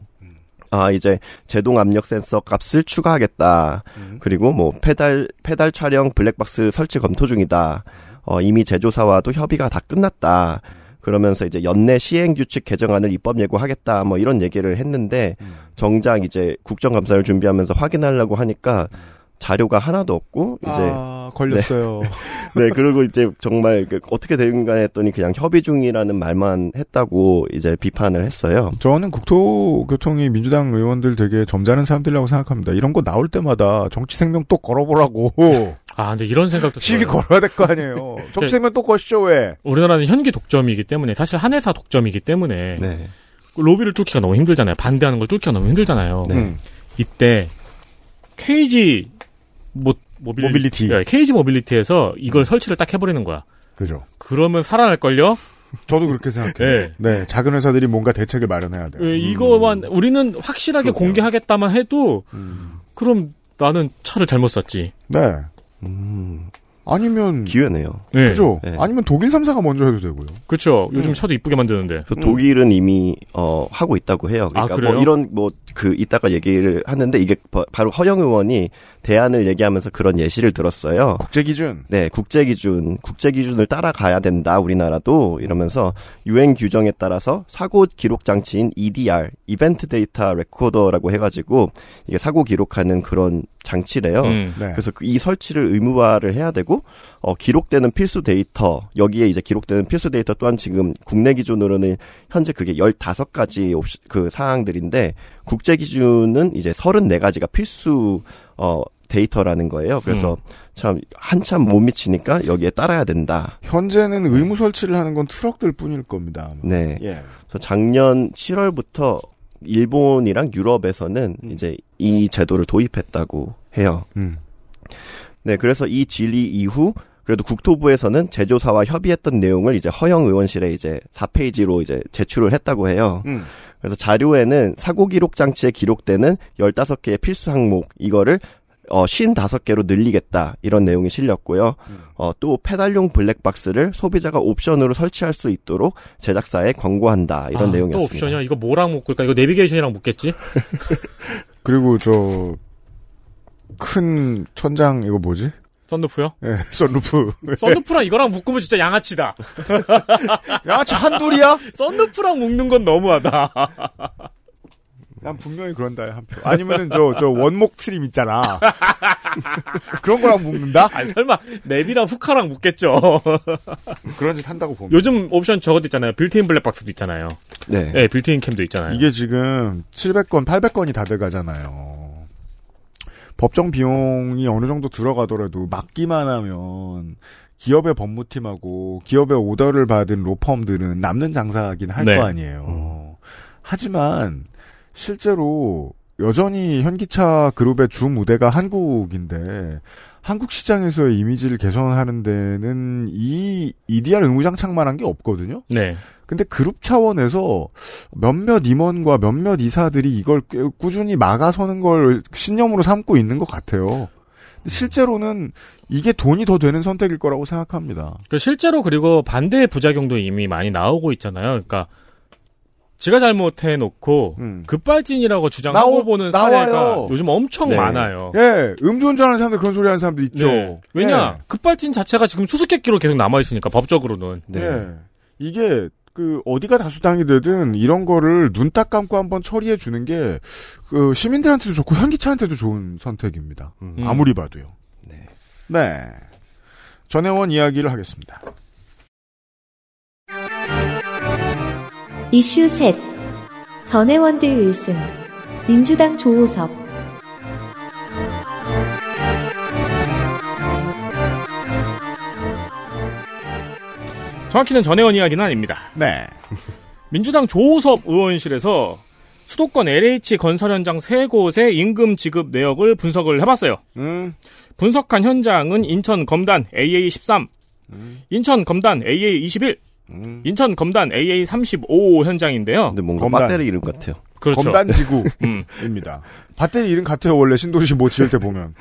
아 이제 제동 압력 센서 값을 추가하겠다. 그리고 뭐 페달 페달 촬영 블랙박스 설치 검토 중이다. 어, 이미 제조사와도 협의가 다 끝났다. 그러면서 이제 연내 시행 규칙 개정안을 입법 예고하겠다. 뭐 이런 얘기를 했는데 정작 이제 국정감사를 준비하면서 확인하려고 하니까 자료가 하나도 없고 이제 아, 걸렸어요. 네, 그리고 이제 정말 그 어떻게 되는가 했더니 그냥 협의 중이라는 말만 했다고 이제 비판을 했어요. 저는 국토교통이 민주당 의원들 되게 점잖은 사람들이라고 생각합니다. 이런 거 나올 때마다 정치 생명 또 걸어보라고 아 근데 이런 생각도 시비 들어요. 걸어야 될 거 아니에요. 정치 생명 또 거시죠 왜? 우리나라는 현기 독점이기 때문에 사실 한 회사 독점이기 때문에 네. 로비를 뚫기가 너무 힘들잖아요. 반대하는 걸 뚫기가 너무 힘들잖아요. 네. 음. 이때 KG 모, 모빌리, 모빌리티. 예, KG 모빌리티에서 이걸 설치를 딱 해버리는 거야. 그죠. 그러면 살아날걸요? 저도 그렇게 생각해요. 예. 네, 작은 회사들이 뭔가 대책을 마련해야 돼요. 예, 이거만 우리는 확실하게 그럼요. 공개하겠다만 해도 음. 그럼 나는 차를 잘못 샀지. 네. 음, 아니면 기회네요. 네. 그죠. 네. 아니면 독일 3사가 먼저 해도 되고요. 그렇죠. 요즘 음. 차도 이쁘게 만드는데. 그래서 독일은 이미 어 하고 있다고 해요. 그러니까 아, 그래요? 뭐 이런 뭐 그 이따가 얘기를 하는데 이게 바- 바로 허영 의원이 대안을 얘기하면서 그런 예시를 들었어요. 국제 기준. 네, 국제 기준, 국제 기준을 따라가야 된다, 우리나라도. 이러면서 유행 규정에 따라서 사고 기록 장치인 EDR, 이벤트 데이터 레코더라고 해가지고 이게 사고 기록하는 그런 장치래요. 음. 네. 그래서 그이 설치를 의무화를 해야 되고 어, 기록되는 필수 데이터 여기에 이제 기록되는 필수 데이터 또한 지금 국내 기준으로는 현재 그게 15가지 옵시, 그 사항들인데 국제 기준은 이제 34가지가 필수 어 데이터라는 거예요. 그래서 참 한참 못 미치니까 여기에 따라야 된다. 현재는 의무 설치를 하는 건 트럭들 뿐일 겁니다. 아마. 네. 예. 그래서 작년 7월부터 일본이랑 유럽에서는 음. 이제 이 제도를 도입했다고 해요. 음. 네, 그래서 이 질의 이후 그래도 국토부에서는 제조사와 협의했던 내용을 이제 허영 의원실에 이제 4페이지로 이제 제출을 했다고 해요. 음. 그래서 자료에는 사고 기록 장치에 기록되는 15개의 필수 항목 이거를 어 55개로 늘리겠다 이런 내용이 실렸고요. 음. 어또 페달용 블랙박스를 소비자가 옵션으로 설치할 수 있도록 제작사에 광고한다 이런 아, 또 내용이었습니다. 옵션이야. 이거 뭐랑 묶을까? 이거 내비게이션이랑 묶겠지? 그리고 저 큰 천장 이거 뭐지? 썬루프요? 예, 썬루프. 썬루프랑 이거랑 묶으면 진짜 양아치다. 야, 저 한둘이야? 썬루프랑 묶는 건 너무하다. 난 분명히 그런다 한 표. 아니면은 저 저 원목 트림 있잖아. 그런 거랑 묶는다? 아니 설마 내비랑 후카랑 묶겠죠. 그런 짓 한다고 봅니다. 요즘 옵션 저것도 있잖아요. 빌트인 블랙박스도 있잖아요. 네. 네, built-in cam도 있잖아요. 이게 지금 700건, 800건이 다 돼가잖아요. 법정 비용이 어느 정도 들어가더라도 막기만 하면 기업의 법무팀하고 기업의 오더를 받은 로펌들은 남는 장사긴 할거 네. 아니에요. 하지만 실제로 여전히 현기차 그룹의 주 무대가 한국인데 한국 시장에서의 이미지를 개선하는 데는 이 EDR 의무장착만한 게 없거든요. 네. 근데 그룹 차원에서 몇몇 임원과 몇몇 이사들이 이걸 꽤 꾸준히 막아서는 걸 신념으로 삼고 있는 것 같아요. 실제로는 이게 돈이 더 되는 선택일 거라고 생각합니다. 그 실제로 그리고 반대의 부작용도 이미 많이 나오고 있잖아요. 그러니까 지가 잘못해 놓고 음. 급발진이라고 주장하고 나오- 보는 나와요. 사례가 요즘 엄청 네. 많아요. 예, 음주운전하는 사람들 그런 소리 하는 사람들 있죠. 네. 왜냐 예. 급발진 자체가 지금 수수께끼로 계속 남아 있으니까 법적으로는. 네. 예. 이게 그 어디가 다수당이 되든 이런 거를 눈 딱 감고 한번 처리해 주는 게 그 시민들한테도 좋고 현기차한테도 좋은 선택입니다. 음. 아무리 봐도요. 네. 네. 전혜원 이야기를 하겠습니다. 이슈 셋 전혜원들 의승 민주당 조호섭 정확히는 전혜원 이야기는 아닙니다. 네. 민주당 조호섭 의원실에서 수도권 LH 건설 현장 세 곳의 임금 지급 내역을 분석을 해봤어요. 음. 분석한 현장은 인천 검단 AA13, 인천 검단 AA21, 음. 인천 검단 AA35 현장인데요. 근데 뭔가 검단. 배터리 이름 같아요. 그렇죠. 검단 지구입니다. 음. 배터리 이름 같아요. 원래 신도시 못 지을 때 보면.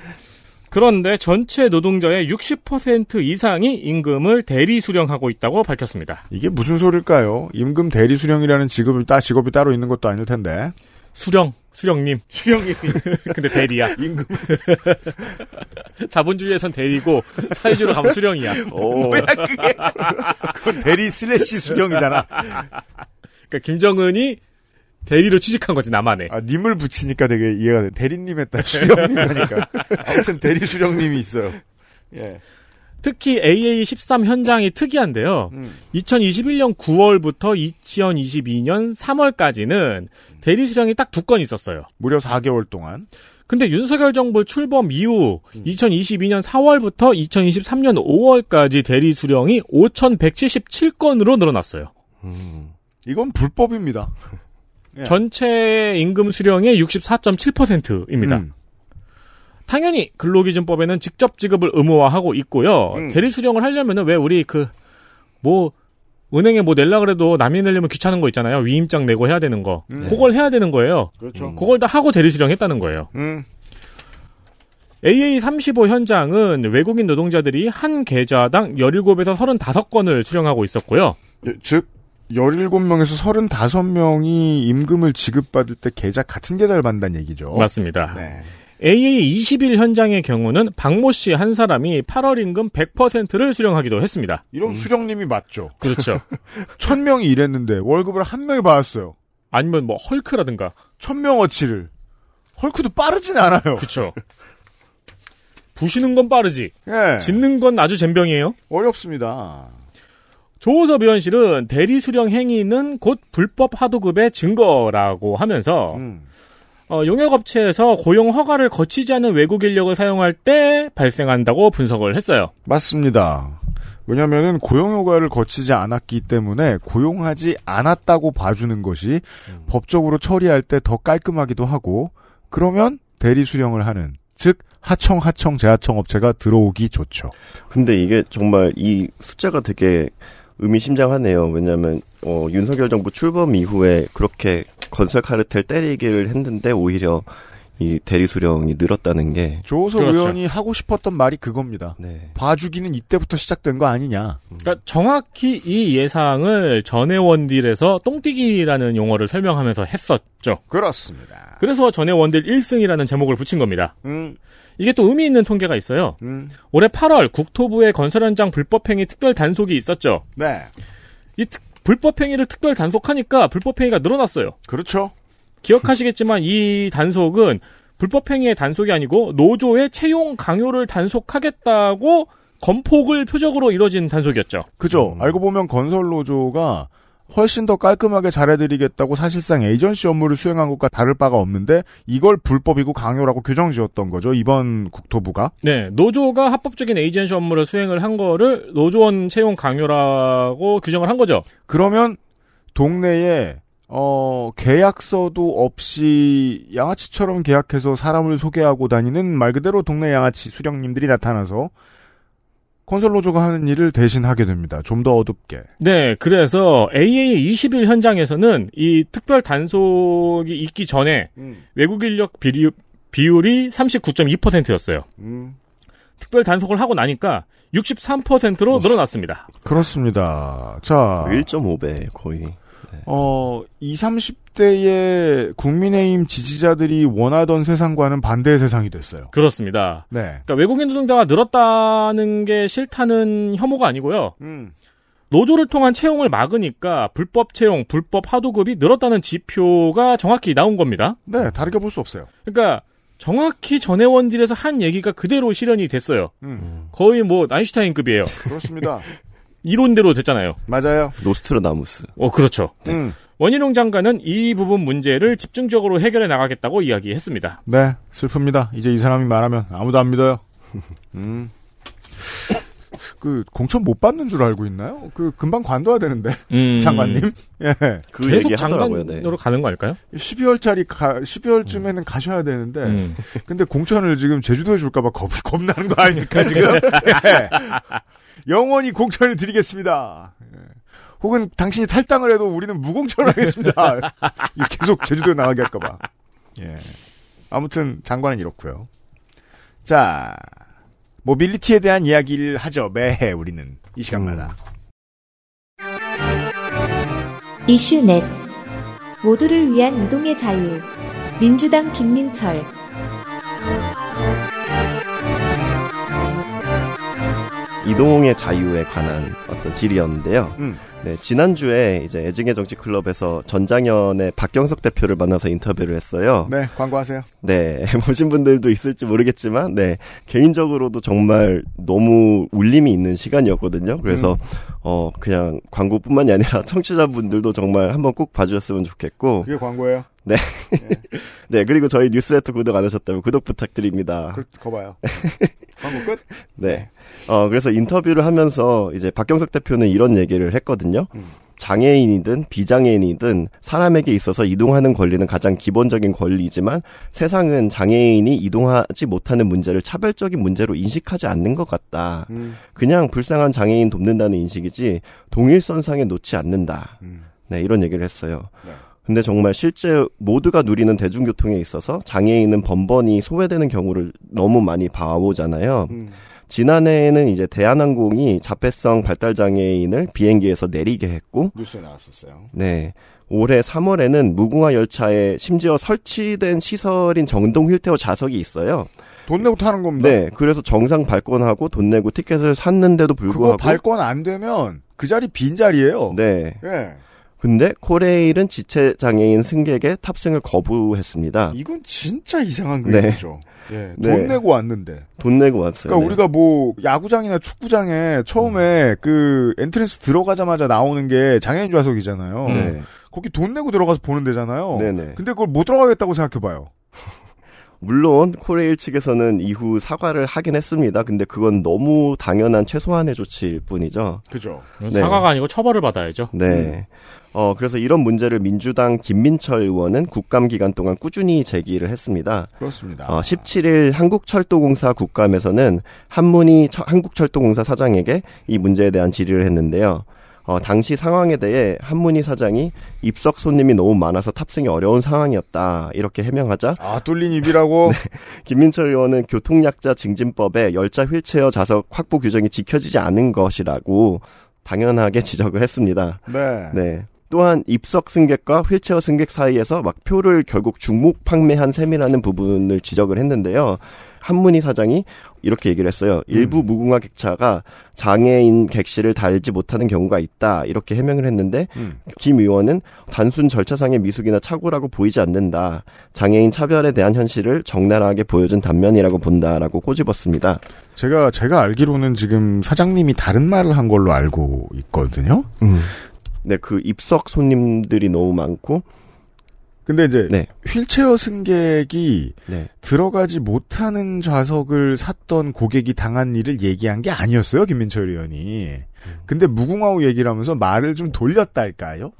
그런데 전체 노동자의 60% 이상이 임금을 대리 수령하고 있다고 밝혔습니다. 이게 무슨 소릴까요? 임금 대리 수령이라는 직업을 따 직업이 따로 있는 것도 아닐 텐데. 수령, 수령님. 수령이 근데 대리야. 임금 자본주의에선 대리고 사회주의로 가면 수령이야. 오. 뭐야 그게? 그건 대리 슬래시 수령이잖아. 그러니까 김정은이 대리로 취직한 거지 나만의. 아, 님을 붙이니까 되게 이해가 돼. 대리님 했다. 수령님 하니까. 아무튼 대리 수령님이 있어요. 예. 특히 AA13 현장이 특이한데요. 음. 2021년 9월부터 2022년 3월까지는 대리 수령이 딱 두 건 있었어요. 무려 4개월 동안. 근데 윤석열 정부 출범 이후 2022년 4월부터 2023년 5월까지 대리 수령이 5,177건으로 늘어났어요. 음. 이건 불법입니다. 예. 전체 임금 수령의 64.7%입니다. 음. 당연히 근로기준법에는 직접 지급을 의무화하고 있고요. 음. 대리 수령을 하려면은 왜 우리 그 뭐 은행에 뭐 낼라 그래도 남이 내려면 귀찮은 거 있잖아요. 위임장 내고 해야 되는 거. 음. 그걸 해야 되는 거예요. 그렇죠. 그걸 다 하고 대리 수령했다는 거예요. 음. AA35 현장은 외국인 노동자들이 한 계좌당 17에서 35건을 수령하고 있었고요. 예, 즉 17명에서 35명이 임금을 지급받을 때 계좌 같은 계좌를 받는다는 얘기죠. 맞습니다. 네. AA21 현장의 경우는 박모 씨 한 사람이 8월 임금 100%를 수령하기도 했습니다. 이런 수령님이 맞죠. 그렇죠. 천 명이 일했는데 월급을 한 명이 받았어요. 아니면 뭐 헐크라든가. 천 명 어치를. 헐크도 빠르진 않아요. 그렇죠. 부시는 건 빠르지. 예. 짓는 건 아주 젬병이에요. 어렵습니다. 조호섭 의원실은 대리 수령 행위는 곧 불법 하도급의 증거라고 하면서 음. 어, 용역업체에서 고용 허가를 거치지 않은 외국 인력을 사용할 때 발생한다고 분석을 했어요. 맞습니다. 왜냐면은 고용효과를 거치지 않았기 때문에 고용하지 않았다고 봐주는 것이 법적으로 처리할 때 더 깔끔하기도 하고 그러면 대리 수령을 하는 즉 하청 하청 재하청 업체가 들어오기 좋죠. 근데 이게 정말 이 숫자가 되게 의미심장하네요. 왜냐하면 어, 윤석열 정부 출범 이후에 그렇게 건설 카르텔 때리기를 했는데 오히려 이 대리 수령이 늘었다는 게 조호석 그렇죠. 의원이 하고 싶었던 말이 그겁니다. 네. 봐주기는 이때부터 시작된 거 아니냐. 그러니까 정확히 이 예상을 전해원딜에서 똥띠기라는 용어를 설명하면서 했었죠. 그렇습니다. 그래서 전해원딜 1승이라는 제목을 붙인 겁니다. 음, 이게 또 의미 있는 통계가 있어요. 음, 올해 8월 국토부의 건설 현장 불법 행위 특별 단속이 있었죠. 네, 이 특- 불법행위를 특별 단속하니까 불법행위가 늘어났어요. 그렇죠. 기억하시겠지만 이 단속은 불법행위의 단속이 아니고 노조의 채용 강요를 단속하겠다고 건폭을 표적으로 이뤄진 단속이었죠. 그죠. 알고 보면 건설 노조가 훨씬 더 깔끔하게 잘해드리겠다고 사실상 에이전시 업무를 수행한 것과 다를 바가 없는데 이걸 불법이고 강요라고 규정 지었던 거죠. 이번 국토부가. 네, 노조가 합법적인 에이전시 업무를 수행을 한 거를 노조원 채용 강요라고 규정을 한 거죠. 그러면 동네에 어 계약서도 없이 양아치처럼 계약해서 사람을 소개하고 다니는 말 그대로 동네 양아치 수령님들이 나타나서 건설 노조가 하는 일을 대신 하게 됩니다. 좀 더 어둡게. 네, 그래서 AA 20일 현장에서는 이 특별 단속이 있기 전에 외국 인력 비리, 비율이 39.2%였어요. 음. 특별 단속을 하고 나니까 63%로 늘어났습니다. 그렇습니다. 자, 1.5배 거의. 어, 20, 30대의 국민의힘 지지자들이 원하던 세상과는 반대의 세상이 됐어요. 그렇습니다. 네. 그러니까 외국인 노동자가 늘었다는 게 싫다는 혐오가 아니고요. 음. 노조를 통한 채용을 막으니까 불법 채용, 불법 하도급이 늘었다는 지표가 정확히 나온 겁니다. 네, 다르게 볼 수 없어요. 그러니까 정확히 전해원들에서 한 얘기가 그대로 실현이 됐어요. 음. 거의 뭐 아인슈타인급이에요. 그렇습니다. 이론대로 됐잖아요. 맞아요. 노스트라다무스. 어, 그렇죠. 음. 원희룡 장관은 이 부분 문제를 집중적으로 해결해 나가겠다고 이야기했습니다. 네, 슬픕니다. 이제 이 사람이 말하면 아무도 안 믿어요. 음. 그 공천 못 받는 줄 알고 있나요? 그 금방 관둬야 되는데 음. 장관님. 예. 그 계속. 네. 장관으로 가는 거 아닐까요? 12월짜리 가, 12월쯤에는 가셔야 되는데 음. 근데 공천을 지금 제주도에 줄까봐 겁, 겁나는 거 아닙니까, 지금? 예. 영원히 공천을 드리겠습니다. 예. 혹은 당신이 탈당을 해도 우리는 무공천을 하겠습니다. 계속 제주도에 나가게 할까봐. 예. 아무튼 장관은 이렇고요. 자, mobility에 대한 이야기를 하죠. 매해 우리는 이 시간마다. 이슈넷 모두를 위한 이동의 자유 민주당 김민철 이동의 자유에 관한 어떤 질의였는데요. 음. 네, 지난주에 이제 애증의 정치 클럽에서 전장현의 박경석 대표를 만나서 인터뷰를 했어요. 네, 광고하세요. 네, 보신 분들도 있을지 모르겠지만, 네, 개인적으로도 정말 너무 울림이 있는 시간이었거든요. 그래서, 음. 어, 그냥 광고뿐만이 아니라 청취자분들도 정말 한번 꼭 봐주셨으면 좋겠고, 그게 광고예요. 네, 그리고 저희 뉴스레터 구독 안 하셨다면 구독 부탁드립니다. 그, 거 봐요. 광고 끝? 네. 어, 그래서 인터뷰를 하면서 이제 박경석 대표는 이런 얘기를 했거든요. 음. 장애인이든 비장애인이든 사람에게 있어서 이동하는 권리는 가장 기본적인 권리이지만 세상은 장애인이 이동하지 못하는 문제를 차별적인 문제로 인식하지 않는 것 같다. 음. 그냥 불쌍한 장애인 돕는다는 인식이지 동일선상에 놓지 않는다. 음. 네, 이런 얘기를 했어요. 네. 근데 정말 실제 모두가 누리는 대중교통에 있어서 장애인은 번번이 소외되는 경우를 너무 많이 봐오잖아요. 음. 지난해에는 이제 대한항공이 자폐성 발달 장애인을 비행기에서 내리게 했고, 뉴스에 나왔었어요. 네. 올해 3월에는 무궁화 열차에 심지어 설치된 시설인 정동 휠체어 좌석이 있어요. 돈 내고 타는 겁니다. 네. 그래서 정상 발권하고 돈 내고 티켓을 샀는데도 그거 불구하고 발권 안 되면 그 자리 빈 자리예요. 네. 예. 근데 코레일은 지체 장애인 승객의 탑승을 거부했습니다. 이건 진짜 이상한 네. 그림이죠. 예. 네. 돈 내고 왔는데. 돈 내고 왔어요. 그러니까 네. 우리가 뭐 야구장이나 축구장에 처음에 그 entrance 들어가자마자 나오는 게 장애인 좌석이잖아요. 네. 거기 돈 내고 들어가서 보는 데잖아요. 네네. 근데 그걸 못 들어가겠다고 생각해봐요. 물론 코레일 측에서는 이후 사과를 하긴 했습니다. 근데 그건 너무 당연한 최소한의 조치일 뿐이죠. 그죠. 네. 사과가 아니고 처벌을 받아야죠. 네. 어, 그래서 이런 문제를 민주당 김민철 의원은 국감 기간 동안 꾸준히 제기를 했습니다. 그렇습니다. 어, 17일 한국철도공사 국감에서는 한문희 처- 한국철도공사 사장에게 이 문제에 대한 질의를 했는데요. 어, 당시 상황에 대해 한문희 사장이 입석 손님이 너무 많아서 탑승이 어려운 상황이었다. 이렇게 해명하자 아, 뚫린 입이라고? 김민철 의원은 교통약자 증진법에 열차 휠체어 좌석 확보 규정이 지켜지지 않은 것이라고 당연하게 지적을 했습니다. 네. 네. 또한 입석 승객과 휠체어 승객 사이에서 막 표를 결국 중복 판매한 셈이라는 부분을 지적을 했는데요. 한문희 사장이 이렇게 얘기를 했어요. 일부 무궁화 객차가 장애인 객실을 달지 못하는 경우가 있다. 이렇게 해명을 했는데 음. 김 의원은 단순 절차상의 미숙이나 착오라고 보이지 않는다. 장애인 차별에 대한 현실을 적나라하게 보여준 단면이라고 본다라고 꼬집었습니다. 제가, 제가 알기로는 지금 사장님이 다른 말을 한 걸로 알고 있거든요. 네, 그 입석 손님들이 너무 많고 근데 이제 네. 휠체어 승객이 네. 들어가지 못하는 좌석을 샀던 고객이 당한 일을 얘기한 게 아니었어요, 김민철 의원이. 근데 무궁화호 얘기를 하면서 말을 좀 돌렸달까요?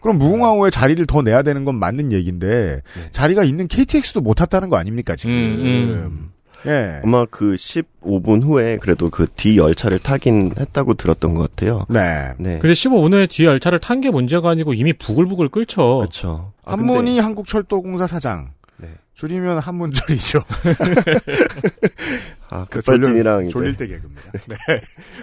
그럼 무궁화호에 자리를 더 내야 되는 건 맞는 얘기인데 자리가 있는 KTX도 못 탔다는 거 아닙니까 지금? 음, 예. 아마 그 15분 후에 그래도 그 뒤 열차를 타긴 했다고 들었던 것 같아요. 네. 네. 근데 15분 후에 뒤에 열차를 탄 게 문제가 아니고 이미 부글부글 끓죠. 그렇죠. 아, 한문희 한국철도공사 사장. 네. 줄이면 한문철이죠. 아, 그 급발진이랑 졸릴, 이제 졸릴 때 개그입니다. 네.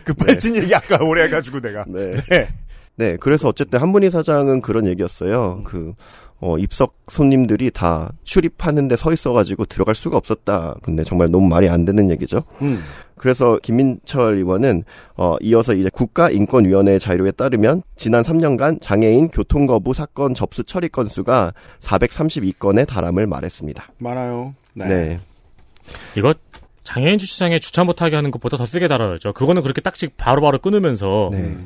급발진 얘기 아까 오래 해가지고 내가. 네. 네. 네, 그래서 어쨌든 한문희 사장은 그런 얘기였어요. 그, 어, 입석 손님들이 다 출입하는데 서 있어가지고 들어갈 수가 없었다. 근데 정말 너무 말이 안 되는 얘기죠. 음. 그래서 김민철 의원은, 어, 이어서 이제 국가인권위원회 자료에 따르면 지난 3년간 장애인 교통거부 사건 접수 처리 건수가 432건에 달함을 말했습니다. 많아요. 네. 네. 이거 장애인 주차장에 주차 못하게 하는 것보다 더 세게 달아야죠. 그거는 그렇게 딱지 바로바로 끊으면서 네.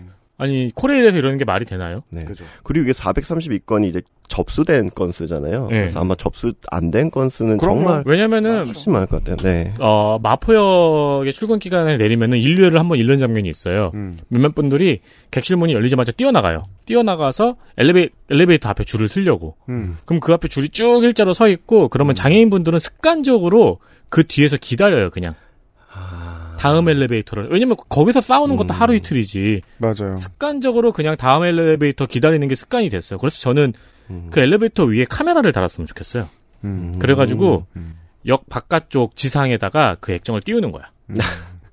아니 코레일에서 이러는 게 말이 되나요? 네. 그죠. 그리고 이게 432건이 이제 접수된 건수잖아요. 네. 그래서 아마 접수 안 된 건수는. 정말 왜냐면은 훨씬 많을 것 같아요. 네. 어 마포역의 출근 기간에 내리면은 인류애를 한번 잃는 장면이 있어요. 음. 몇몇 분들이 객실 문이 열리자마자 뛰어나가요. 뛰어나가서 엘리베이, 엘리베이터 앞에 줄을 서려고. 음. 그럼 그 앞에 줄이 쭉 일자로 서 있고 그러면 장애인 분들은 습관적으로 그 뒤에서 기다려요 그냥. 다음 엘리베이터를 왜냐면 거기서 싸우는 것도 음. 하루 이틀이지 맞아요. 습관적으로 그냥 다음 엘리베이터 기다리는 게 습관이 됐어요. 그래서 저는 음. 그 엘리베이터 위에 카메라를 달았으면 좋겠어요. 음. 그래가지고 음. 역 바깥쪽 지상에다가 그 액정을 띄우는 거야. 음.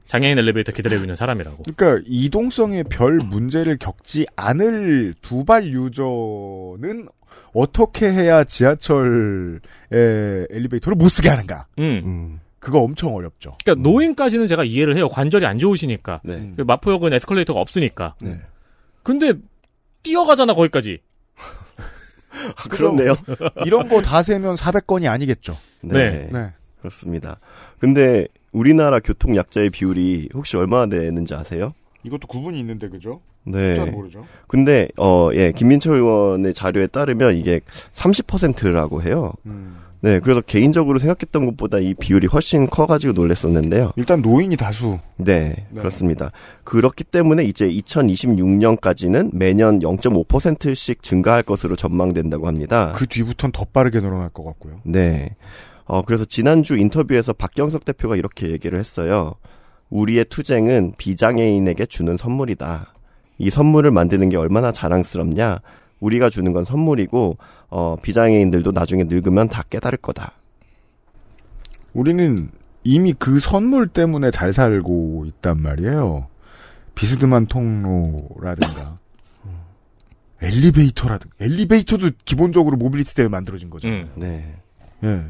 장애인 엘리베이터 기다리고 있는 사람이라고. 그러니까 이동성에 별 문제를 겪지 않을 두발 유저는 어떻게 해야 지하철의 엘리베이터를 못 쓰게 하는가? 음. 음. 그거 엄청 어렵죠. 그러니까 노인까지는 제가 이해를 해요. 관절이 안 좋으시니까. 네. 음. 그 마포역은 에스컬레이터가 없으니까. 네. 근데 뛰어가잖아 거기까지. 아, 그렇네요. 이런 거 다 세면 400건이 아니겠죠. 네. 네. 그렇습니다. 근데 우리나라 교통 약자의 비율이 혹시 얼마나 되는지 아세요? 이것도 구분이 있는데 그죠? 네. 숫자는 모르죠. 근데 어, 예, 김민철 의원의 자료에 따르면 이게 30%라고 해요. 음. 네, 그래서 개인적으로 생각했던 것보다 이 비율이 훨씬 커가지고 놀랐었는데요. 일단 노인이 다수. 네, 네. 그렇습니다. 그렇기 때문에 이제 2026년까지는 매년 0.5%씩 증가할 것으로 전망된다고 합니다. 그 뒤부터는 더 빠르게 늘어날 것 같고요. 네. 어, 그래서 지난주 인터뷰에서 박경석 대표가 이렇게 얘기를 했어요. 우리의 투쟁은 비장애인에게 주는 선물이다. 이 선물을 만드는 게 얼마나 자랑스럽냐? 우리가 주는 건 선물이고, 어, 비장애인들도 나중에 늙으면 다 깨달을 거다. 우리는 이미 그 선물 때문에 잘 살고 있단 말이에요. 비스듬한 통로라든가 엘리베이터라든가 엘리베이터도 기본적으로 모빌리티 때문에 만들어진 거죠. 음. 네. 예.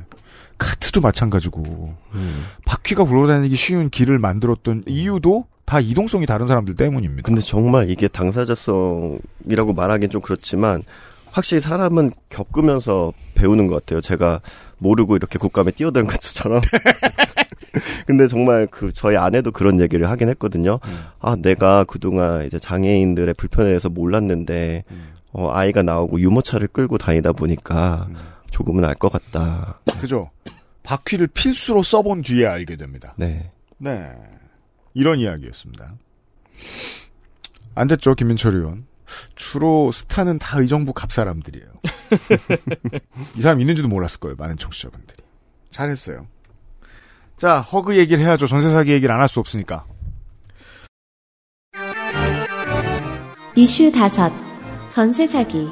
카트도 마찬가지고 음. 바퀴가 굴러다니기 쉬운 길을 만들었던 이유도 다 이동성이 다른 사람들 때문입니다. 근데 정말 이게 당사자성이라고 말하기엔 좀 그렇지만, 확실히 사람은 겪으면서 배우는 것 같아요. 제가 모르고 이렇게 국감에 뛰어드는 것처럼. 근데 정말 그 저희 아내도 그런 얘기를 하긴 했거든요. 음. 아, 내가 그동안 이제 장애인들의 불편에 대해서 몰랐는데, 음. 어, 아이가 나오고 유모차를 끌고 다니다 보니까 음. 조금은 알 것 같다. 그죠? 바퀴를 필수로 써본 뒤에 알게 됩니다. 네. 네. 이런 이야기였습니다. 안 됐죠, 김민철 의원. 주로 스타는 다 의정부 갑 사람들이에요. 이 사람 있는지도 몰랐을 거예요, 많은 청취자분들이. 잘했어요. 자, 허그 얘기를 해야죠. 전세 사기 얘기를 안 할 수 없으니까. 이슈 다섯 전세 사기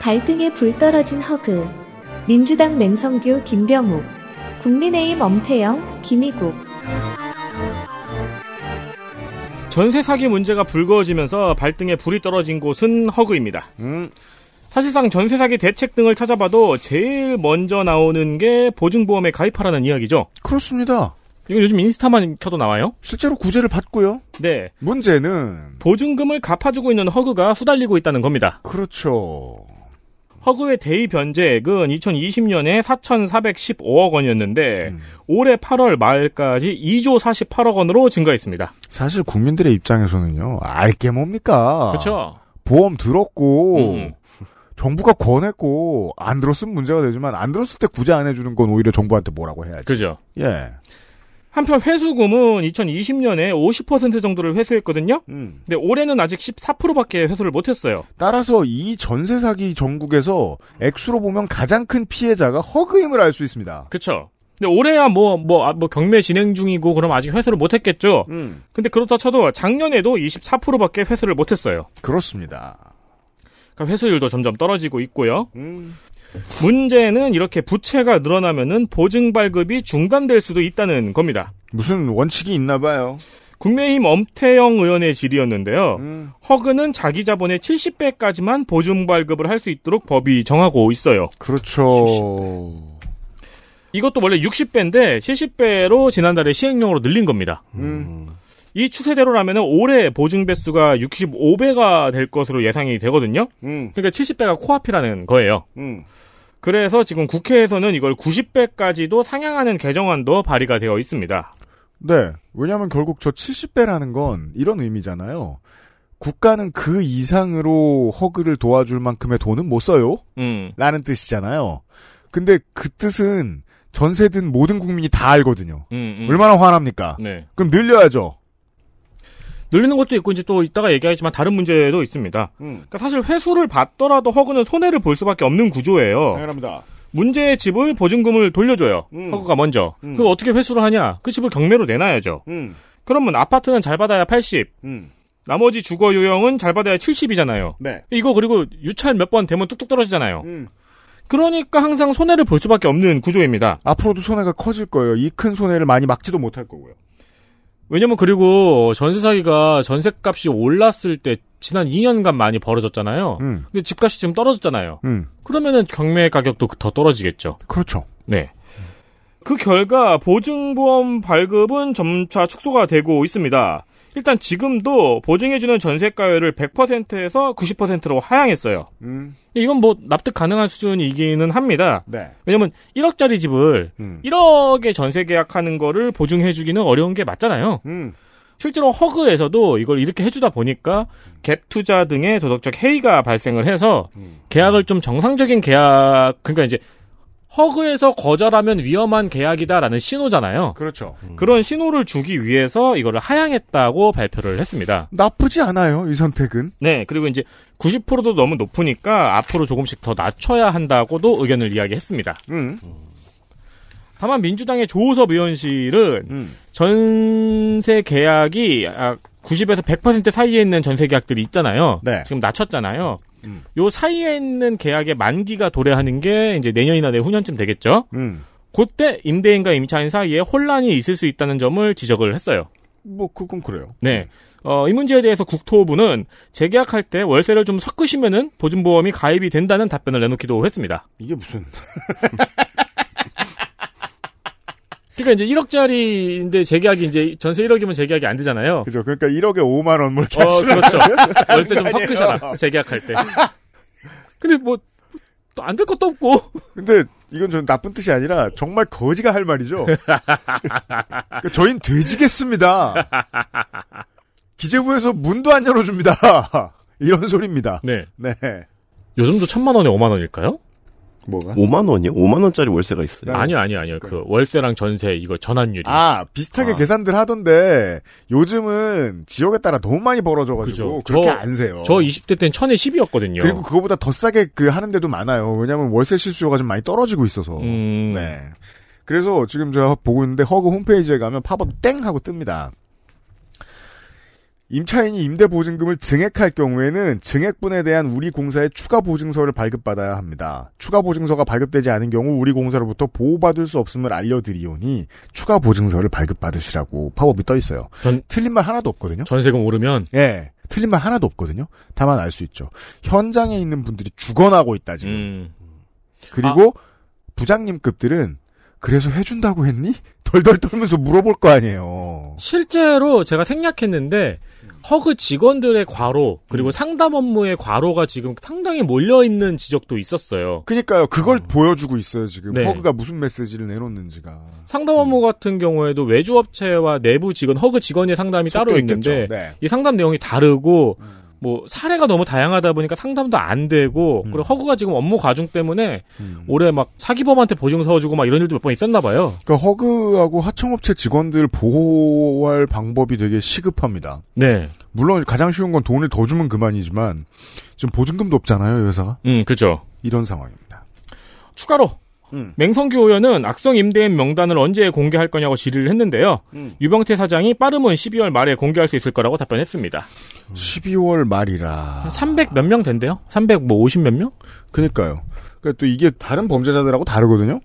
발등에 불 떨어진 허그 민주당 맹성규 김병욱 국민의힘 엄태영 김희국 전세 사기 문제가 불거지면서 발등에 불이 떨어진 곳은 허그입니다. 음, 사실상 전세 사기 대책 등을 찾아봐도 제일 먼저 나오는 게 보증보험에 가입하라는 이야기죠. 그렇습니다. 이거 요즘 인스타만 켜도 나와요? 실제로 구제를 받고요. 네. 문제는 보증금을 갚아주고 있는 허그가 수달리고 있다는 겁니다. 그렇죠. 허그의 대위 변제액은 2020년에 4,415억 원이었는데 음. 올해 8월 말까지 2조 48억 원으로 증가했습니다. 사실 국민들의 입장에서는요. 알게 뭡니까? 그렇죠? 보험 들었고 음. 정부가 권했고 안 들었으면 문제가 되지만 안 들었을 때 구제 안 해주는 건 오히려 정부한테 뭐라고 해야지. 그죠? 예. 한편 회수금은 2020년에 50% 정도를 회수했거든요. 음. 근데 올해는 아직 14%밖에 회수를 못했어요. 따라서 이 전세 사기 전국에서 액수로 보면 가장 큰 피해자가 허그임을 알 수 있습니다. 그쵸? 근데 올해야 뭐, 뭐, 아, 뭐 경매 진행 중이고 그럼 아직 회수를 못했겠죠. 음. 근데 그렇다 쳐도 작년에도 24%밖에 회수를 못했어요. 그렇습니다. 그러니까 회수율도 점점 떨어지고 있고요. 음. 문제는 이렇게 부채가 늘어나면은 보증 발급이 중단될 수도 있다는 겁니다. 무슨 원칙이 있나 봐요. 국민의힘 엄태영 의원의 질의였는데요. 음. 허그는 자기 자본의 70배까지만 보증 발급을 할 수 있도록 법이 정하고 있어요. 그렇죠. 이것도 원래 60배인데 70배로 지난달에 시행령으로 늘린 겁니다. 음. 이 추세대로라면 올해 보증 배수가 65배가 될 것으로 예상이 되거든요. 음. 그러니까 70배가 코앞이라는 거예요. 음. 그래서 지금 국회에서는 이걸 90배까지도 상향하는 개정안도 발의가 되어 있습니다. 네. 왜냐하면 결국 저 70배라는 건 이런 의미잖아요. 국가는 그 이상으로 허그를 도와줄 만큼의 돈은 못 써요. 음, 라는 뜻이잖아요. 근데 그 뜻은 전세든 모든 국민이 다 알거든요. 음, 음. 얼마나 화납니까? 네. 그럼 늘려야죠. 늘리는 것도 있고 이제 또 이따가 얘기하지만 다른 문제도 있습니다. 음. 그러니까 사실 회수를 받더라도 허그는 손해를 볼 수밖에 없는 구조예요. 당연합니다. 문제의 집을 보증금을 돌려줘요. 음. 허그가 먼저. 음. 그걸 어떻게 회수를 하냐? 그 집을 경매로 내놔야죠. 음. 그러면 아파트는 잘 받아야 80, 음. 나머지 주거 유형은 잘 받아야 70이잖아요. 네. 이거 그리고 유찰 몇 번 되면 뚝뚝 떨어지잖아요. 음. 그러니까 항상 손해를 볼 수밖에 없는 구조입니다. 앞으로도 손해가 커질 거예요. 이 큰 손해를 많이 막지도 못할 거고요. 왜냐면 그리고 전세 사기가 전세값이 올랐을 때 지난 2년간 많이 벌어졌잖아요. 음. 근데 집값이 지금 떨어졌잖아요. 음. 그러면은 경매 가격도 더 떨어지겠죠. 그렇죠. 네. 그 결과 보증보험 발급은 점차 축소가 되고 있습니다. 일단 지금도 보증해주는 전세가율을 100%에서 90%로 하향했어요. 음. 이건 뭐 납득 가능한 수준이기는 합니다. 네. 왜냐면 1억짜리 집을 음. 1억에 전세 계약하는 거를 보증해주기는 어려운 게 맞잖아요. 음. 실제로 허그에서도 이걸 이렇게 해주다 보니까 갭 투자 등의 도덕적 해이가 발생을 해서 계약을 좀 정상적인 계약, 그러니까 이제 허그에서 거절하면 위험한 계약이다라는 신호잖아요. 그렇죠. 그런 신호를 주기 위해서 이거를 하향했다고 발표를 했습니다. 나쁘지 않아요. 이 선택은. 네, 그리고 이제 90%도 너무 높으니까 앞으로 조금씩 더 낮춰야 한다고도 의견을 이야기했습니다. 음. 다만 민주당의 조호섭 의원실은 음. 전세 계약이 아, 90에서 100% 사이에 있는 전세 계약들이 있잖아요. 네. 지금 낮췄잖아요. 음. 요 사이에 있는 계약의 만기가 도래하는 게 이제 내년이나 내후년쯤 되겠죠. 음. 그때 임대인과 임차인 사이에 혼란이 있을 수 있다는 점을 지적을 했어요. 뭐 그건 그래요. 네. 어, 이 문제에 대해서 국토부는 재계약할 때 월세를 좀 섞으시면은 보증보험이 가입이 된다는 답변을 내놓기도 했습니다. 이게 무슨 그러니까 이제 1억짜리인데 재계약이 이제 전세 1억이면 재계약이 안 되잖아요. 그죠? 그러니까 1억에 5만 원 뭐 이렇게 어, 그렇죠. 월세 좀. 섞으셔라. 재계약할 때. 근데 뭐, 또 안 될 것도 없고. 근데 이건 전 나쁜 뜻이 아니라 정말 거지가 할 말이죠. 그러니까 저희는 돼지겠습니다. 기재부에서 문도 안 열어줍니다. 이런 소리입니다. 네. 네. 요즘도 천만 원에 5만 원일까요? 뭐가? 5만 원이요? 5만 원짜리 월세가 있어요. 네. 아니요, 아니요, 아니요. 그 월세랑 전세 이거 전환율이. 아, 비슷하게 아. 계산들 하던데 요즘은 지역에 따라 너무 많이 벌어져 가지고 그죠. 그렇게 저- 안 세요. 저 20대 땐 천에 10이었거든요. 그리고 그거보다 더 싸게 그 하는 데도 많아요. 왜냐하면 월세 실수요가 좀 많이 떨어지고 있어서. 음. 네. 그래서 지금 제가 보고 있는데 HUG 홈페이지에 가면 팝업 땡 하고 뜹니다. 임차인이 임대 보증금을 증액할 경우에는 증액분에 대한 우리 공사의 추가 보증서를 발급받아야 합니다. 추가 보증서가 발급되지 않은 경우 우리 공사로부터 보호받을 수 없음을 알려드리오니 추가 보증서를 발급받으시라고 팝업이 떠 있어요. 전- 틀린 말 하나도 없거든요. 전세금 오르면 예. 틀린 말 하나도 없거든요. 다만 알 수 있죠. 현장에 있는 분들이 죽어나고 있다 지금. 음. 그리고 부장님급들은 그래서 해준다고 했니? 덜덜 떨면서 물어볼 거 아니에요. 실제로 제가 생략했는데 허그 직원들의 과로 그리고 상담 업무의 과로가 지금 상당히 몰려 있는 지적도 있었어요. 그니까요. 그걸 보여주고 있어요, 지금. 네. 허그가 무슨 메시지를 내놓는지가. 상담 업무 같은 경우에도 외주 업체와 내부 직원 허그 직원의 상담이 따로 섞여 있는데 있겠죠. 네. 이 상담 내용이 다르고 뭐 사례가 너무 다양하다 보니까 상담도 안 되고 그리고 허그가 지금 업무 과중 때문에 음. 올해 막 사기범한테 보증 서주고 막 이런 일도 몇 번 있었나 봐요. 그러니까 허그하고 하청업체 직원들 보호할 방법이 되게 시급합니다. 네. 물론 가장 쉬운 건 돈을 더 주면 그만이지만 지금 보증금도 없잖아요, 이 회사가. 음, 그죠. 이런 상황입니다. 추가로 음. 맹성규 의원은 악성 임대인 명단을 언제 공개할 거냐고 질의를 했는데요. 음. 유병태 사장이 빠르면 12월 말에 공개할 수 있을 거라고 답변했습니다. 12월 말이라. 300 몇 명 된대요? 300뭐50몇 명? 그니까요. 그러니까 또 이게 다른 범죄자들하고 다르거든요.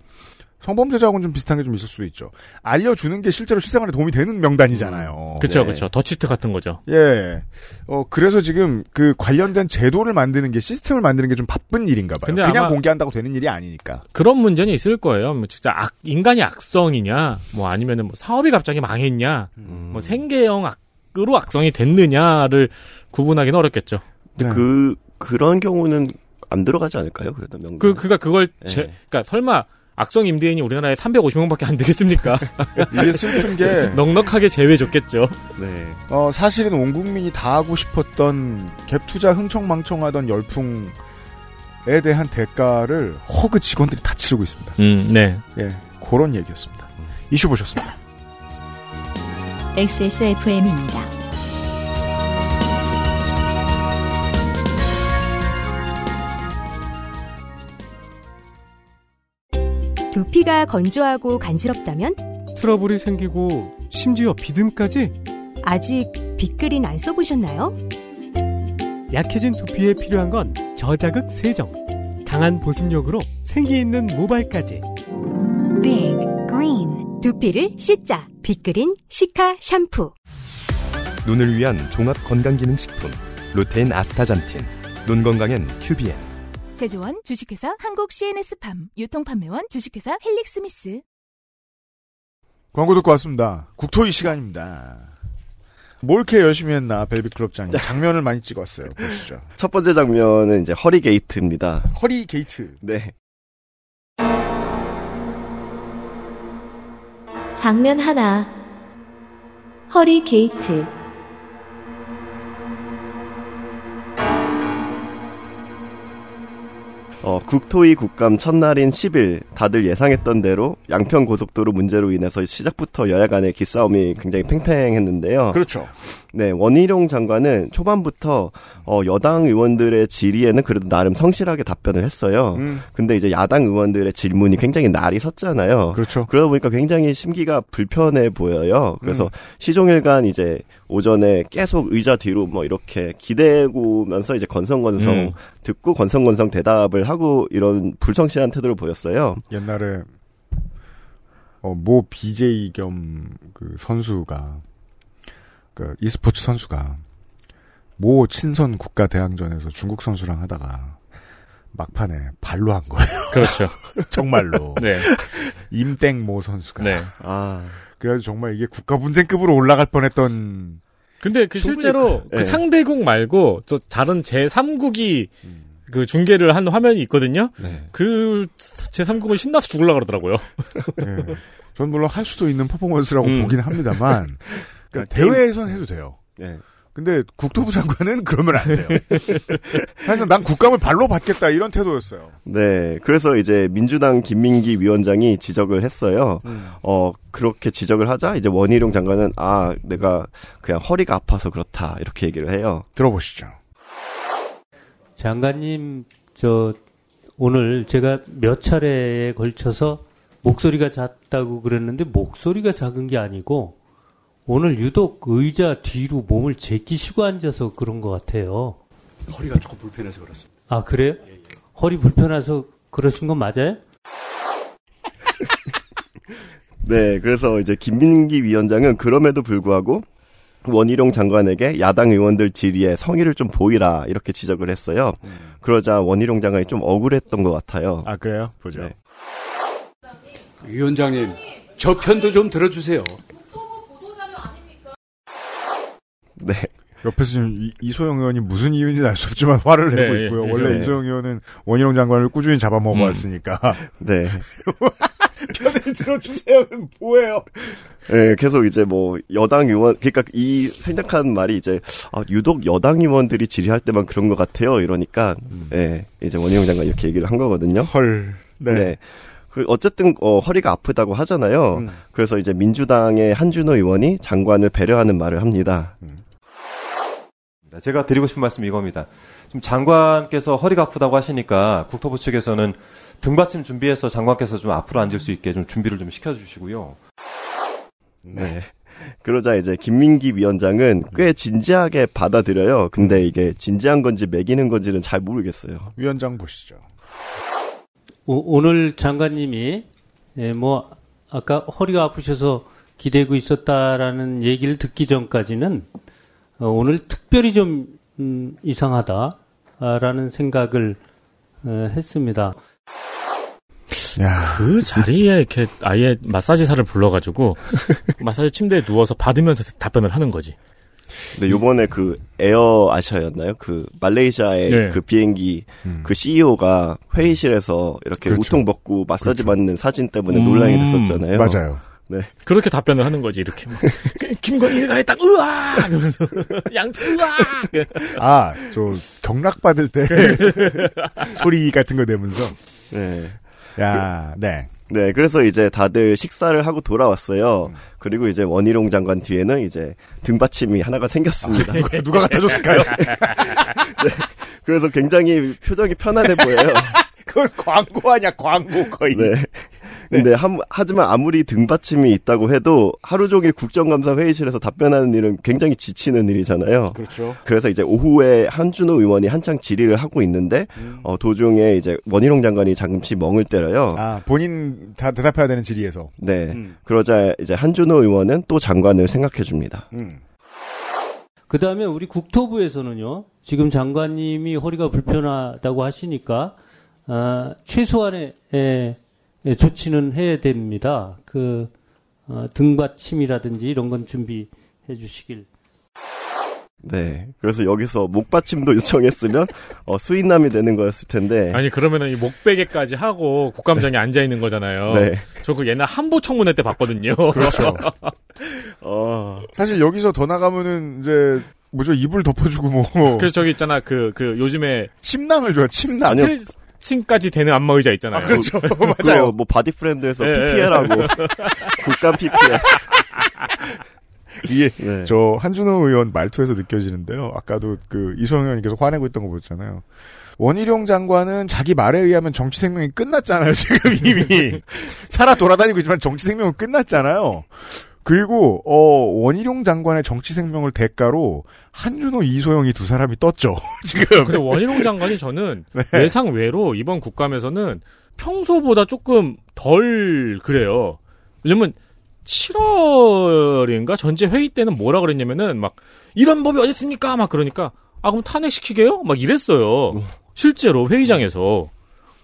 성범죄자하고는 좀 비슷한 게 좀 있을 수도 있죠. 알려주는 게 실제로 실생활에 도움이 되는 명단이잖아요. 그쵸, 네. 그쵸. 더치트 같은 거죠. 예. 어, 그래서 지금 그 관련된 제도를 만드는 게 시스템을 만드는 게 좀 바쁜 일인가 봐요. 근데 그냥 공개한다고 되는 일이 아니니까. 그런 문제는 있을 거예요. 뭐 진짜 악, 인간이 악성이냐, 뭐 아니면은 뭐 사업이 갑자기 망했냐, 음. 뭐 생계형 악으로 악성이 됐느냐를 구분하기는 어렵겠죠. 네. 그 그런 경우는 안 들어가지 않을까요? 그래도 명단. 그, 그가 그걸, 제, 네. 그니까 설마 악성 임대인이 우리나라에 350명밖에 안 되겠습니까? 이게 슬픈 게 넉넉하게 제외줬겠죠. 네. 어, 사실은 온 국민이 다 하고 싶었던 갭 투자 흥청망청하던 열풍에 대한 대가를 허그 직원들이 다 치르고 있습니다. 음, 네. 예, 그런 얘기였습니다. 이슈 보셨습니다. XSFM입니다. 두피가 건조하고 간지럽다면 트러블이 생기고 심지어 비듬까지 아직 빅그린 안 써보셨나요? 약해진 두피에 필요한 건 저자극 세정. 강한 보습력으로 생기 있는 모발까지. Big Green 두피를 씻자. 빅그린 시카 샴푸. 눈을 위한 종합 건강기능식품 루테인 아스타잔틴 눈 건강엔 큐비엔 제조원 주식회사 한국 CNS팜 유통판매원 주식회사 헬릭스미스 광고 듣고 왔습니다. 국토위 시간입니다. 뭘 이렇게 열심히 했나, 벨빅클럽장이. 장면을 많이 찍었어요. 보시죠. 첫 번째 장면은 이제 허리 게이트입니다. 허리 게이트. 네. 장면 하나. 허리 게이트. 어, 국토위 국감 첫날인 10일 다들 예상했던 대로 양평 고속도로 문제로 인해서 시작부터 여야 간의 기싸움이 굉장히 팽팽했는데요. 그렇죠. 네, 원희룡 장관은 초반부터 어, 여당 의원들의 질의에는 그래도 나름 성실하게 답변을 했어요. 음, 근데 이제 야당 의원들의 질문이 굉장히 날이 섰잖아요. 그렇죠. 그러다 보니까 굉장히 심기가 불편해 보여요. 그래서 음. 시종일관 이제 오전에 계속 의자 뒤로 뭐 이렇게 기대고면서 이제 건성건성 음. 듣고 건성건성 대답을 하고 이런 불성실한 태도를 보였어요. 옛날에, 어, 모 BJ 겸 그 선수가, 그 e스포츠 선수가, 모 친선 국가 대항전에서 중국 선수랑 하다가, 막판에 발로 한 거예요. 그렇죠. 정말로. 네. 임땡 모 선수가. 네. 아, 그래서 정말 이게 국가 분쟁급으로 올라갈 뻔했던 근데 그 실제로 그- 그 네. 상대국 말고 또 다른 제3국이 음. 그 중계를 한 화면이 있거든요. 네. 그 제3국은 신나서 죽으려 그러더라고요. 예. 전 물론 할 수도 있는 퍼포먼스라고 음. 보긴 합니다만 그러니까 게임- 대회에선 해도 돼요. 네. 근데 국토부 장관은 그러면 안 돼요. 그래서 난 국감을 발로 받겠다 이런 태도였어요. 네. 그래서 이제 민주당 김민기 위원장이 지적을 했어요. 어, 그렇게 지적을 하자 이제 원희룡 장관은 아, 내가 그냥 허리가 아파서 그렇다. 이렇게 얘기를 해요. 들어보시죠. 장관님, 저, 오늘 제가 몇 차례에 걸쳐서 목소리가 작다고 그랬는데 목소리가 작은 게 아니고 오늘 유독 의자 뒤로 몸을 제끼시고 앉아서 그런 것 같아요. 허리가 조금 불편해서 그렇습니다. 아, 그래요? 허리 불편해서 그러신 건 맞아요? 네, 그래서 이제 김민기 위원장은 그럼에도 불구하고 원희룡 장관에게 야당 의원들 질의에 성의를 좀 보이라 이렇게 지적을 했어요. 그러자 원희룡 장관이 좀 억울했던 것 같아요. 아 그래요? 보죠. 네. 위원장님, 저 편도 좀 들어주세요. 네. 옆에서 지금 이- 이소영 의원이 무슨 이유인지 알 수 없지만 화를 내고 네, 있고요. 예, 원래 네. 이소영 의원은 원희룡 장관을 꾸준히 잡아먹어 왔으니까 네. 편을 들어주세요는 뭐예요? 네, 계속 이제 뭐 여당 의원 그러니까 이 생략한 말이 이제 아, 유독 여당 의원들이 질의할 때만 그런 것 같아요. 이러니까 네, 이제 원희룡 장관 이렇게 얘기를 한 거거든요. 헐. 네. 네. 그 어쨌든 어, 허리가 아프다고 하잖아요. 음. 그래서 이제 민주당의 한준호 의원이 장관을 배려하는 말을 합니다. 제가 드리고 싶은 말씀이 이겁니다. 지금 장관께서 허리가 아프다고 하시니까 국토부 측에서는 등받침 준비해서 장관께서 좀 앞으로 앉을 수 있게 좀 준비를 좀 시켜주시고요. 네. 그러자 이제 김민기 위원장은 꽤 진지하게 받아들여요. 근데 이게 진지한 건지 매기는 건지는 잘 모르겠어요. 위원장 보시죠. 오, 늘 장관님이 예, 뭐 아까 허리가 아프셔서 기대고 있었다라는 얘기를 듣기 전까지는 어, 오늘 특별히 좀 음, 이상하다라는 생각을 어, 했습니다. 그 자리에 이렇게 아예 마사지사를 불러가지고 마사지 침대에 누워서 받으면서 답변을 하는 거지. 근데 요번에 그 에어 아시아였나요? 그 말레이시아의 네. 그 비행기 그 CEO가 회의실에서 이렇게 그렇죠. 우통 벗고 마사지 그렇죠. 받는 사진 때문에 음. 논란이 됐었잖아요. 맞아요. 네. 그렇게 답변을 하는 거지 이렇게 막. 김건희가 했다 으아 그러면서 양피 으아 아, 저 경락 받을 때 소리 같은 거 내면서. 네. 야, 네. 네, 그래서 이제 다들 식사를 하고 돌아왔어요. 그리고 이제 원희룡 장관 뒤에는 이제 등받침이 하나가 생겼습니다. 누가, 누가 갖다 줬을까요? 네, 그래서 굉장히 표정이 편안해 보여요. 그건 광고 아니야, 광고 거의. 네. 근데 한- 하지만 아무리 등받침이 있다고 해도 하루 종일 국정감사 회의실에서 답변하는 일은 굉장히 지치는 일이잖아요. 그렇죠. 그래서 이제 오후에 한준호 의원이 한창 질의를 하고 있는데 어, 도중에 이제 원희룡 장관이 잠시 멍을 때려요. 아, 본인 다 대답해야 되는 질의에서. 네. 음. 그러자 이제 한준호 의원은 또 장관을 생각해 줍니다. 음. 그 다음에 우리 국토부에서는요, 지금 장관님이 허리가 불편하다고 하시니까, 아, 최소한의 에, 에, 조치는 해야 됩니다. 그, 어, 등받침이라든지 이런 건 준비해 주시길. 네. 그래서 여기서 목받침도 요청했으면 어, 수인남이 되는 거였을 텐데. 아니 그러면은 이 목베개까지 하고 국감장에 앉아 있는 거잖아요. 네. 저 그 옛날 한보 청문회 때 봤거든요. 그렇죠. 어. 사실 여기서 더 나가면은 이제 뭐죠 이불 덮어주고 뭐 그래서 저기 있잖아 그그 요즘에 침낭을 줘요 침낭. 스트레 칭까지 되는 안마 의자 있잖아요. 그렇죠. 그거 뭐 바디 프렌드에서 예, 예. PPL하고 국감 PPL. 이게 네. 저 한준호 의원 말투에서 느껴지는데요. 아까도 그 이소영 의원님께서 화내고 있던 거 보셨잖아요. 원희룡 장관은 자기 말에 의하면 정치 생명이 끝났잖아요. 지금 이미 살아 돌아다니고 있지만 정치 생명은 끝났잖아요. 그리고 어 원희룡 장관의 정치 생명을 대가로 한준호 이소영이 두 사람이 떴죠. 지금. 근데 원희룡 장관이 저는 네. 예상 외로 이번 국감에서는 평소보다 조금 덜 그래요. 왜냐면 7월인가 전체 회의 때는 뭐라 그랬냐면은 막 이런 법이 어디 있습니까? 막 그러니까 아 그럼 탄핵시키게요? 막 이랬어요. 실제로 회의장에서.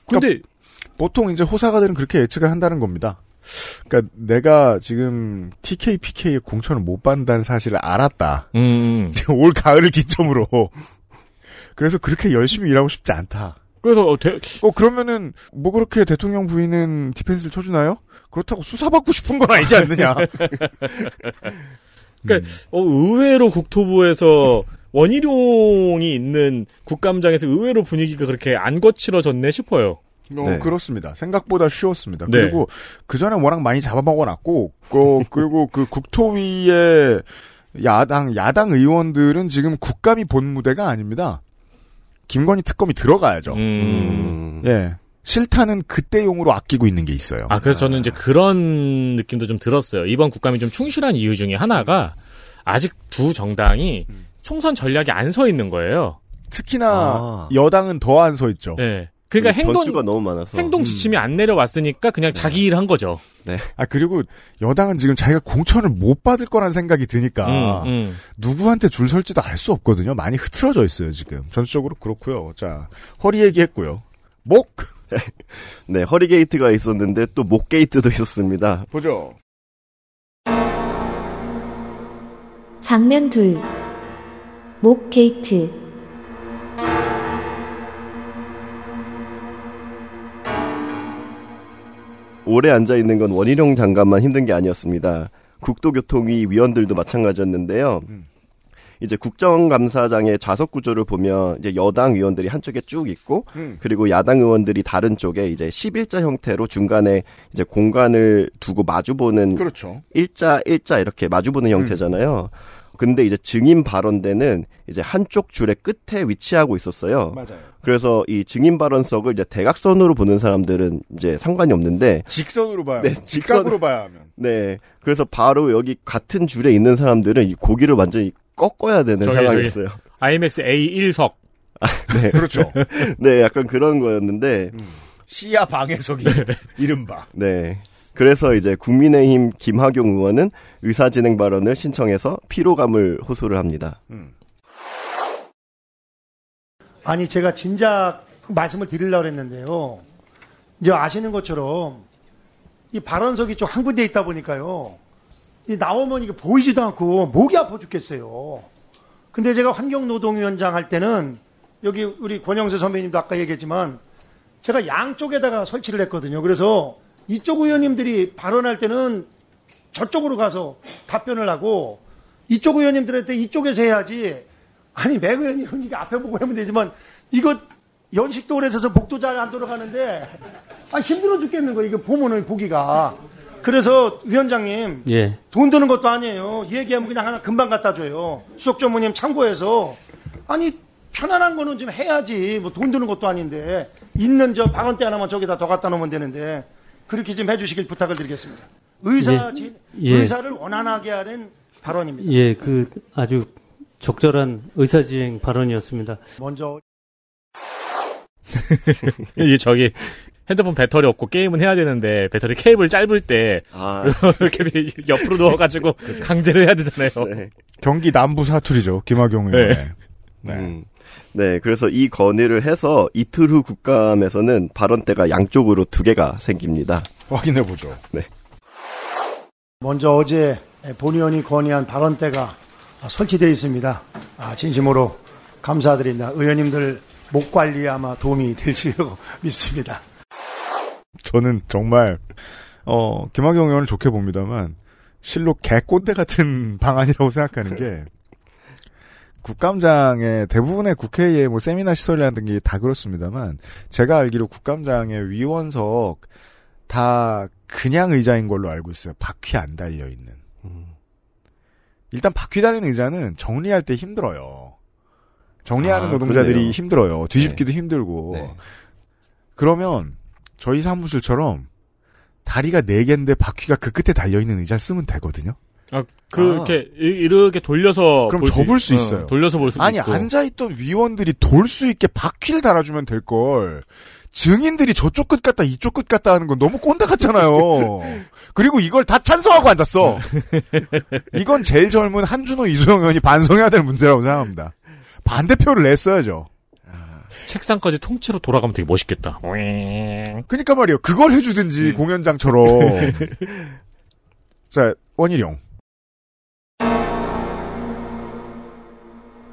근데 보통 이제 호사가들은 그렇게 예측을 한다는 겁니다. 그러니까 내가 지금 TK, PK의 공천을 못 받는다는 사실을 알았다. 음. 올 가을을 기점으로. 그래서 그렇게 열심히 일하고 싶지 않다. 그래서 어, 대- 어 그러면은 뭐 그렇게 대통령 부인은 디펜스를 쳐주나요? 그렇다고 수사받고 싶은 건 아니지 않느냐? 그러니까 어, 의외로 국토부에서 원희룡이 있는 국감장에서 의외로 분위기가 그렇게 안 거칠어졌네 싶어요. 어, 네. 그렇습니다. 생각보다 쉬웠습니다. 네. 그리고 그 전에 워낙 많이 잡아먹어놨고, 어, 그리고 그 국토위의 야당 야당 의원들은 지금 국감이 본 무대가 아닙니다. 김건희 특검이 들어가야죠. 음. 예. 실타는 그때용으로 아끼고 있는 게 있어요. 아, 그래서 저는 이제 그런 느낌도 좀 들었어요. 이번 국감이 좀 충실한 이유 중에 하나가 아직 두 정당이 총선 전략이 안 서 있는 거예요. 특히나 아. 여당은 더 안 서 있죠. 네. 그러니까 그 행동, 너무 많아서. 행동 지침이 안 내려왔으니까 그냥 자기 일 한 거죠. 네. 아 그리고 여당은 지금 자기가 공천을 못 받을 거란 생각이 드니까 음, 음. 누구한테 줄 설지도 알 수 없거든요. 많이 흐트러져 있어요 지금. 전체적으로 그렇고요. 자 허리 얘기했고요. 목 네, 허리 게이트가 있었는데 또 목 게이트도 있었습니다. 보죠. 장면 둘. 목 게이트. 오래 앉아 있는 건 원희룡 장관만 힘든 게 아니었습니다. 국토교통위 위원들도 마찬가지였는데요. 이제 국정감사장의 좌석 구조를 보면 이제 여당 의원들이 한쪽에 쭉 있고 음. 그리고 야당 의원들이 다른 쪽에 이제 11자 형태로 중간에 이제 공간을 두고 마주보는 그렇죠. 일자 일자 이렇게 마주보는 형태잖아요. 근데 이제 증인 발언대는 이제 한쪽 줄의 끝에 위치하고 있었어요. 맞아요. 그래서 이 증인 발언석을 이제 대각선으로 보는 사람들은 이제 상관이 없는데 직선으로 봐야 네, 하면, 직각으로 봐야 하면. 네. 그래서 바로 여기 같은 줄에 있는 사람들은 이 고기를 완전히 꺾어야 되는 저기, 상황이었어요. 저기 IMAX A1석. 네. 그렇죠. 네, 약간 그런 거였는데 시야 방해석이 이른바. 네. 그래서 이제 국민의힘 김학용 의원은 의사진행 발언을 신청해서 피로감을 호소를 합니다. 아니 제가 진작 말씀을 드리려고 했는데요. 이제 아시는 것처럼 이 발언석이 좀 한 군데 있다 보니까요. 이 나오면 이게 보이지도 않고 목이 아파 죽겠어요. 근데 제가 환경노동위원장 할 때는 여기 우리 권영세 선배님도 아까 얘기했지만 제가 양쪽에다가 설치를 했거든요. 그래서 이쪽 의원님들이 발언할 때는 저쪽으로 가서 답변을 하고 이쪽 의원님들한테 이쪽에서 해야지 아니 매 의원님은 이게 앞에 보고 하면 되지만 이거 연식도 오래 서서 목도 잘 안 돌아가는데 아 힘들어 죽겠는 거예요. 이거 보면은 보기가. 그래서 위원장님 예. 돈 드는 것도 아니에요. 얘기하면 그냥 하나 금방 갖다 줘요. 수석 전무님 참고해서 아니 편안한 거는 좀 해야지. 뭐 돈 드는 것도 아닌데 있는 저 방언대 하나만 저기다 더 갖다 놓으면 되는데 그렇게 좀 해주시길 부탁을 드리겠습니다. 의사 예. 진- 예. 의사를 원활하게 하는 발언입니다. 예, 그 아주 적절한 의사지행 발언이었습니다. 먼저 이게 저기 핸드폰 배터리 없고 게임은 해야 되는데 배터리 케이블 짧을 때 아. 이렇게 옆으로 누워가지고 강제로 해야 되잖아요. 경기 남부 사투리죠. 김학용 의원. 네. 네. 음. 네, 그래서 이 건의를 해서 이틀 후 국감에서는 발언대가 양쪽으로 두 개가 생깁니다. 확인해 보죠. 네. 먼저 어제 본 의원이 건의한 발언대가 설치되어 있습니다. 아, 진심으로 감사드립니다. 의원님들 목 관리에 아마 도움이 될지라고 믿습니다. 저는 정말 어 김학용 의원을 좋게 봅니다만 실로 개꼰대 같은 방안이라고 생각하는 게 국감장에 대부분의 국회의 뭐 세미나 시설이라든지 다 그렇습니다만 제가 알기로 국감장의 위원석 다 그냥 의자인 걸로 알고 있어요. 바퀴 안 달려 있는. 일단 바퀴 달린 의자는 정리할 때 힘들어요. 정리하는 아, 노동자들이 그러네요. 힘들어요. 뒤집기도 힘들고. 네. 그러면 저희 사무실처럼 다리가 네 개인데 바퀴가 그 끝에 달려 있는 의자 쓰면 되거든요. 아, 그 이렇게 이- 이렇게 돌려서 그럼 볼수 접을 있- 수 어, 있어요. 돌려서 볼 아니 있고. 앉아있던 위원들이 돌 수 있게 바퀴를 달아주면 될 걸. 증인들이 저쪽 끝 갔다 이쪽 끝 갔다 하는 건 너무 꼰대 같잖아요. 그리고 이걸 다 찬성하고 앉았어. 이건 제일 젊은 한준호 이소영 의원이 반성해야 될 문제라고 생각합니다. 반대표를 냈어야죠. 책상까지 통째로 돌아가면 되게 멋있겠다. 그니까 말이에요. 그걸 해주든지 공연장처럼. 자 원희룡.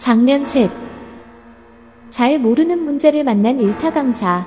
장면 셋. 잘 모르는 문제를 만난 일타 강사.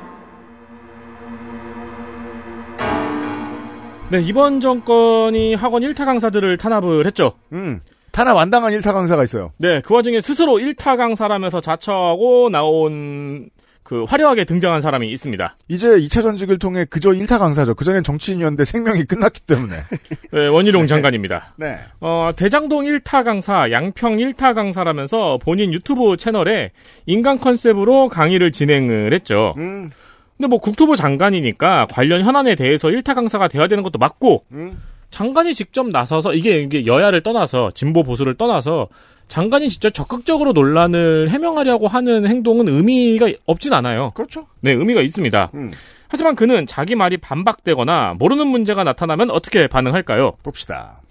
네, 이번 정권이 학원 1타 강사들을 탄압을 했죠. 음. 탄압 안 당한 1타 강사가 있어요. 네, 그 와중에 스스로 1타 강사라면서 자처하고 나온 그 화려하게 등장한 사람이 있습니다. 이제 2차 전직을 통해 그저 1타 강사죠. 그전엔 정치인이었는데 생명이 끝났기 때문에. 네, 원희룡 장관입니다. 네. 어, 대장동 1타 강사, 양평 1타 강사라면서 본인 유튜브 채널에 인간 컨셉으로 강의를 진행을 했죠. 음. 근데 뭐 국토부 장관이니까 관련 현안에 대해서 1타 강사가 돼야 되는 것도 맞고 음. 장관이 직접 나서서 이게 이게 여야를 떠나서 진보 보수를 떠나서 장관이 직접 적극적으로 논란을 해명하려고 하는 행동은 의미가 없진 않아요. 그렇죠. 네, 의미가 있습니다. 음. 하지만 그는 자기 말이 반박되거나 모르는 문제가 나타나면 어떻게 반응할까요? 봅시다.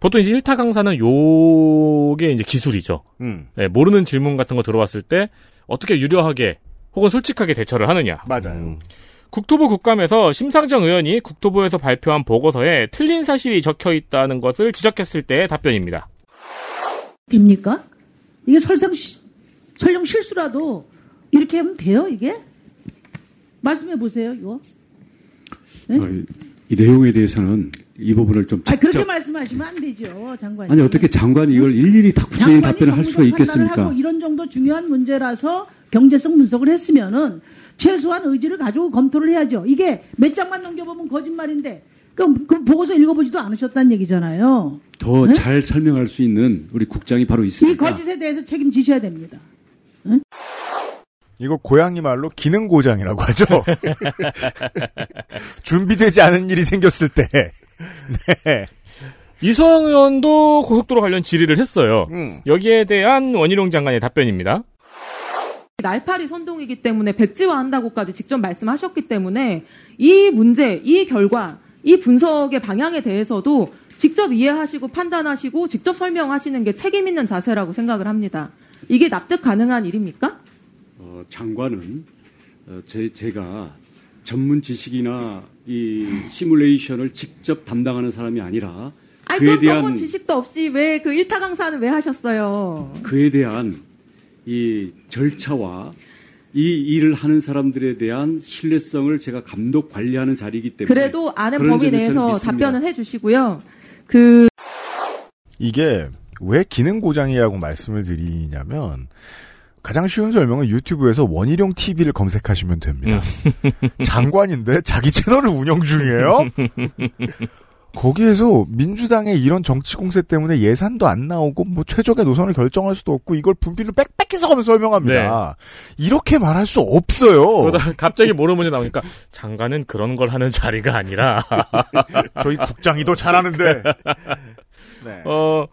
보통 이제 1타 강사는 요게 이제 기술이죠. 음. 네, 모르는 질문 같은 거 들어왔을 때 어떻게 유려하게 혹은 솔직하게 대처를 하느냐. 맞아요. 국토부 국감에서 심상정 의원이 국토부에서 발표한 보고서에 틀린 사실이 적혀 있다는 것을 지적했을 때의 답변입니다. 됩니까? 이게 설상 시- 설령 실수라도 이렇게 하면 돼요, 이게? 말씀해 보세요, 이거. 네? 어, 이, 이 내용에 대해서는 이 부분을 좀 아, 그렇게 직접 말씀하시면 안 되죠, 장관님. 아니 어떻게 장관이 이걸 일일이 다 구체적인 답변을 할 수가 있겠습니까? 이런 정도 중요한 문제라서 경제성 분석을 했으면은 최소한 의지를 가지고 검토를 해야죠. 이게 몇 장만 넘겨보면 거짓말인데 그, 그 보고서 읽어보지도 않으셨다는 얘기잖아요. 더 네? 잘 설명할 수 있는 우리 국장이 바로 이 있습니다. 거짓에 대해서 책임지셔야 됩니다. 이거 고양이 말로 기능 고장이라고 하죠. 준비되지 않은 일이 생겼을 때. 네. 이소영 의원도 고속도로 관련 질의를 했어요. 음. 여기에 대한 원희룡 장관의 답변입니다. 날파리 선동이기 때문에 백지화한다고까지 직접 말씀하셨기 때문에 이 문제, 이 결과, 이 분석의 방향에 대해서도 직접 이해하시고 판단하시고 직접 설명하시는 게 책임 있는 자세라고 생각을 합니다. 이게 납득 가능한 일입니까? 어, 장관은 어, 제, 제가 전문 지식이나 이 시뮬레이션을 직접 담당하는 사람이 아니라 아니, 그에 대한 전문 지식도 없이 왜 그 일타 강사는 왜 하셨어요? 그에 대한 이 절차와 이 일을 하는 사람들에 대한 신뢰성을 제가 감독 관리하는 자리이기 때문에 그래도 아는 범위 내에서. 답변은 해주시고요. 그 이게 왜 기능 고장이라고 말씀을 드리냐면 가장 쉬운 설명은 유튜브에서 원희룡 TV를 검색하시면 됩니다. 장관인데 자기 채널을 운영 중이에요. 거기에서 민주당의 이런 정치 공세 때문에 예산도 안 나오고 뭐 최적의 노선을 결정할 수도 없고 이걸 분필로 빽빽해서 가면 설명합니다. 이렇게 말할 수 없어요. 그러다 갑자기 모르는 문제 나오니까 장관은 그런 걸 하는 자리가 아니라 저희 국장이 더 잘하는데. 네. 어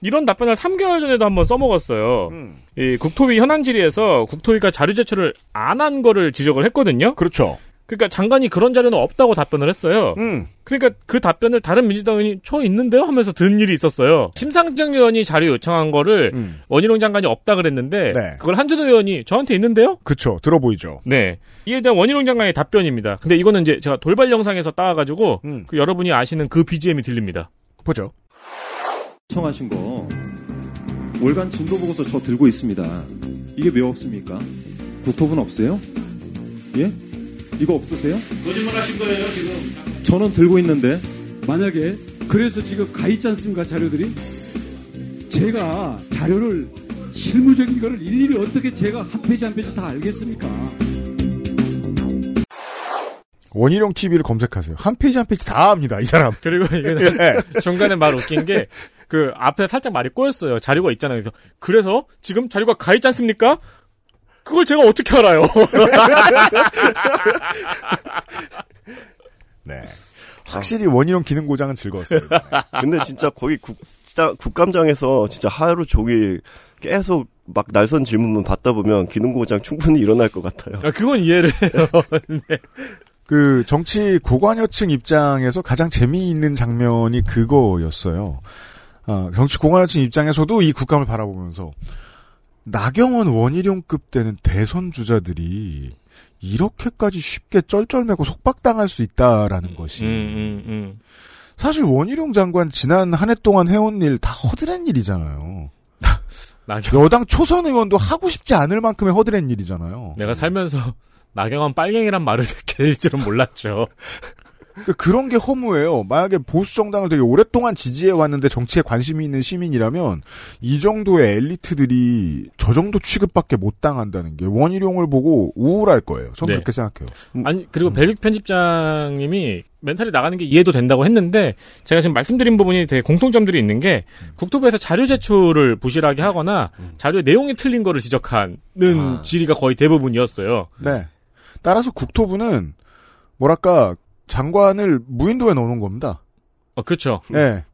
이런 답변을 3개월 전에도 한번 써먹었어요. 음. 이 국토위 현안 질의에서 국토위가 자료 제출을 안 한 거를 지적을 했거든요. 그렇죠. 그러니까 장관이 그런 자료는 없다고 답변을 했어요. 음. 그러니까 그 답변을 다른 민주당 의원이 저 있는데요 하면서 든 일이 있었어요. 심상정 의원이 자료 요청한 거를 원희룡 장관이 없다 그랬는데 음. 네. 그걸 한준호 의원이 저한테 있는데요? 그쵸. 들어보이죠. 네. 이에 대한 원희룡 장관의 답변입니다. 근데 이거는 이제 제가 돌발 영상에서 따와 가지고 음. 그 여러분이 아시는 그 BGM이 들립니다. 보죠. 청하신 거 월간 진도 보고서 저 들고 있습니다. 이게 왜 없습니까? 국토부는 없어요? 예? 이거 없으세요? 거짓말 하신 거예요 지금. 저는 들고 있는데 만약에 그래서 지금 가 있지 않습니까 자료들이? 제가 자료를 실무적인 거를 일일이 어떻게 제가 한 페이지 한 페이지 다 알겠습니까? 원희룡 TV를 검색하세요. 한 페이지 한 페이지 다 합니다. 이 사람. 그리고 이거는 예. 중간에 말 웃긴 게 그 앞에 살짝 말이 꼬였어요. 자료가 있잖아요. 그래서 그래서 지금 자료가 가 있지 않습니까? 그걸 제가 어떻게 알아요? 네. 확실히 원희룡 기능 고장은 즐거웠어요. 근데 진짜 거기 국장, 국감장에서 진짜 하루 종일 계속 막 날선 질문만 받다 보면 기능 고장 충분히 일어날 것 같아요. 아, 그건 이해를 해요. 네. 그 정치 고관여층 입장에서 가장 재미있는 장면이 그거였어요. 아, 정치 고관여층 입장에서도 이 국감을 바라보면서 나경원 원희룡급 되는 대선 주자들이 이렇게까지 쉽게 쩔쩔매고 속박당할 수 있다라는 것이 음, 음, 음. 사실 원희룡 장관 지난 한 해 동안 해온 일 다 허드렛 일이잖아요. 나경... 여당 초선 의원도 하고 싶지 않을 만큼의 허드렛 일이잖아요. 내가 살면서 나경원 빨갱이란 말을 될 줄은 몰랐죠. 그 그런 게 허무해요. 만약에 보수 정당을 되게 오랫동안 지지해 왔는데 정치에 관심이 있는 시민이라면 이 정도의 엘리트들이 저 정도 취급밖에 못 당한다는 게 원희룡을 보고 우울할 거예요. 저는 네. 그렇게 생각해요. 아니 그리고 벨빅 편집장님이 멘탈이 나가는 게 이해도 된다고 했는데 제가 지금 말씀드린 부분이 되게 공통점들이 있는 게 국토부에서 자료 제출을 부실하게 하거나 자료의 내용이 틀린 거를 지적하는 질의가 거의 대부분이었어요. 네. 따라서 국토부는 뭐랄까 장관을 무인도에 넣어놓은 겁니다. 어, 그렇죠. 네.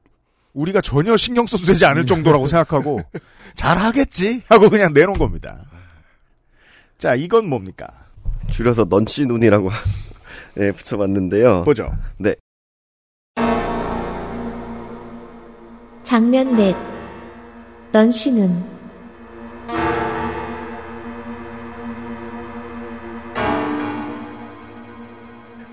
우리가 전혀 신경 써도 되지 않을 정도라고 생각하고 잘하겠지 하고 그냥 내놓은 겁니다. 자, 이건 뭡니까? 줄여서 넌치 눈이라고 네, 붙여봤는데요. 보죠. 네. 장면 넷. 넌 씨는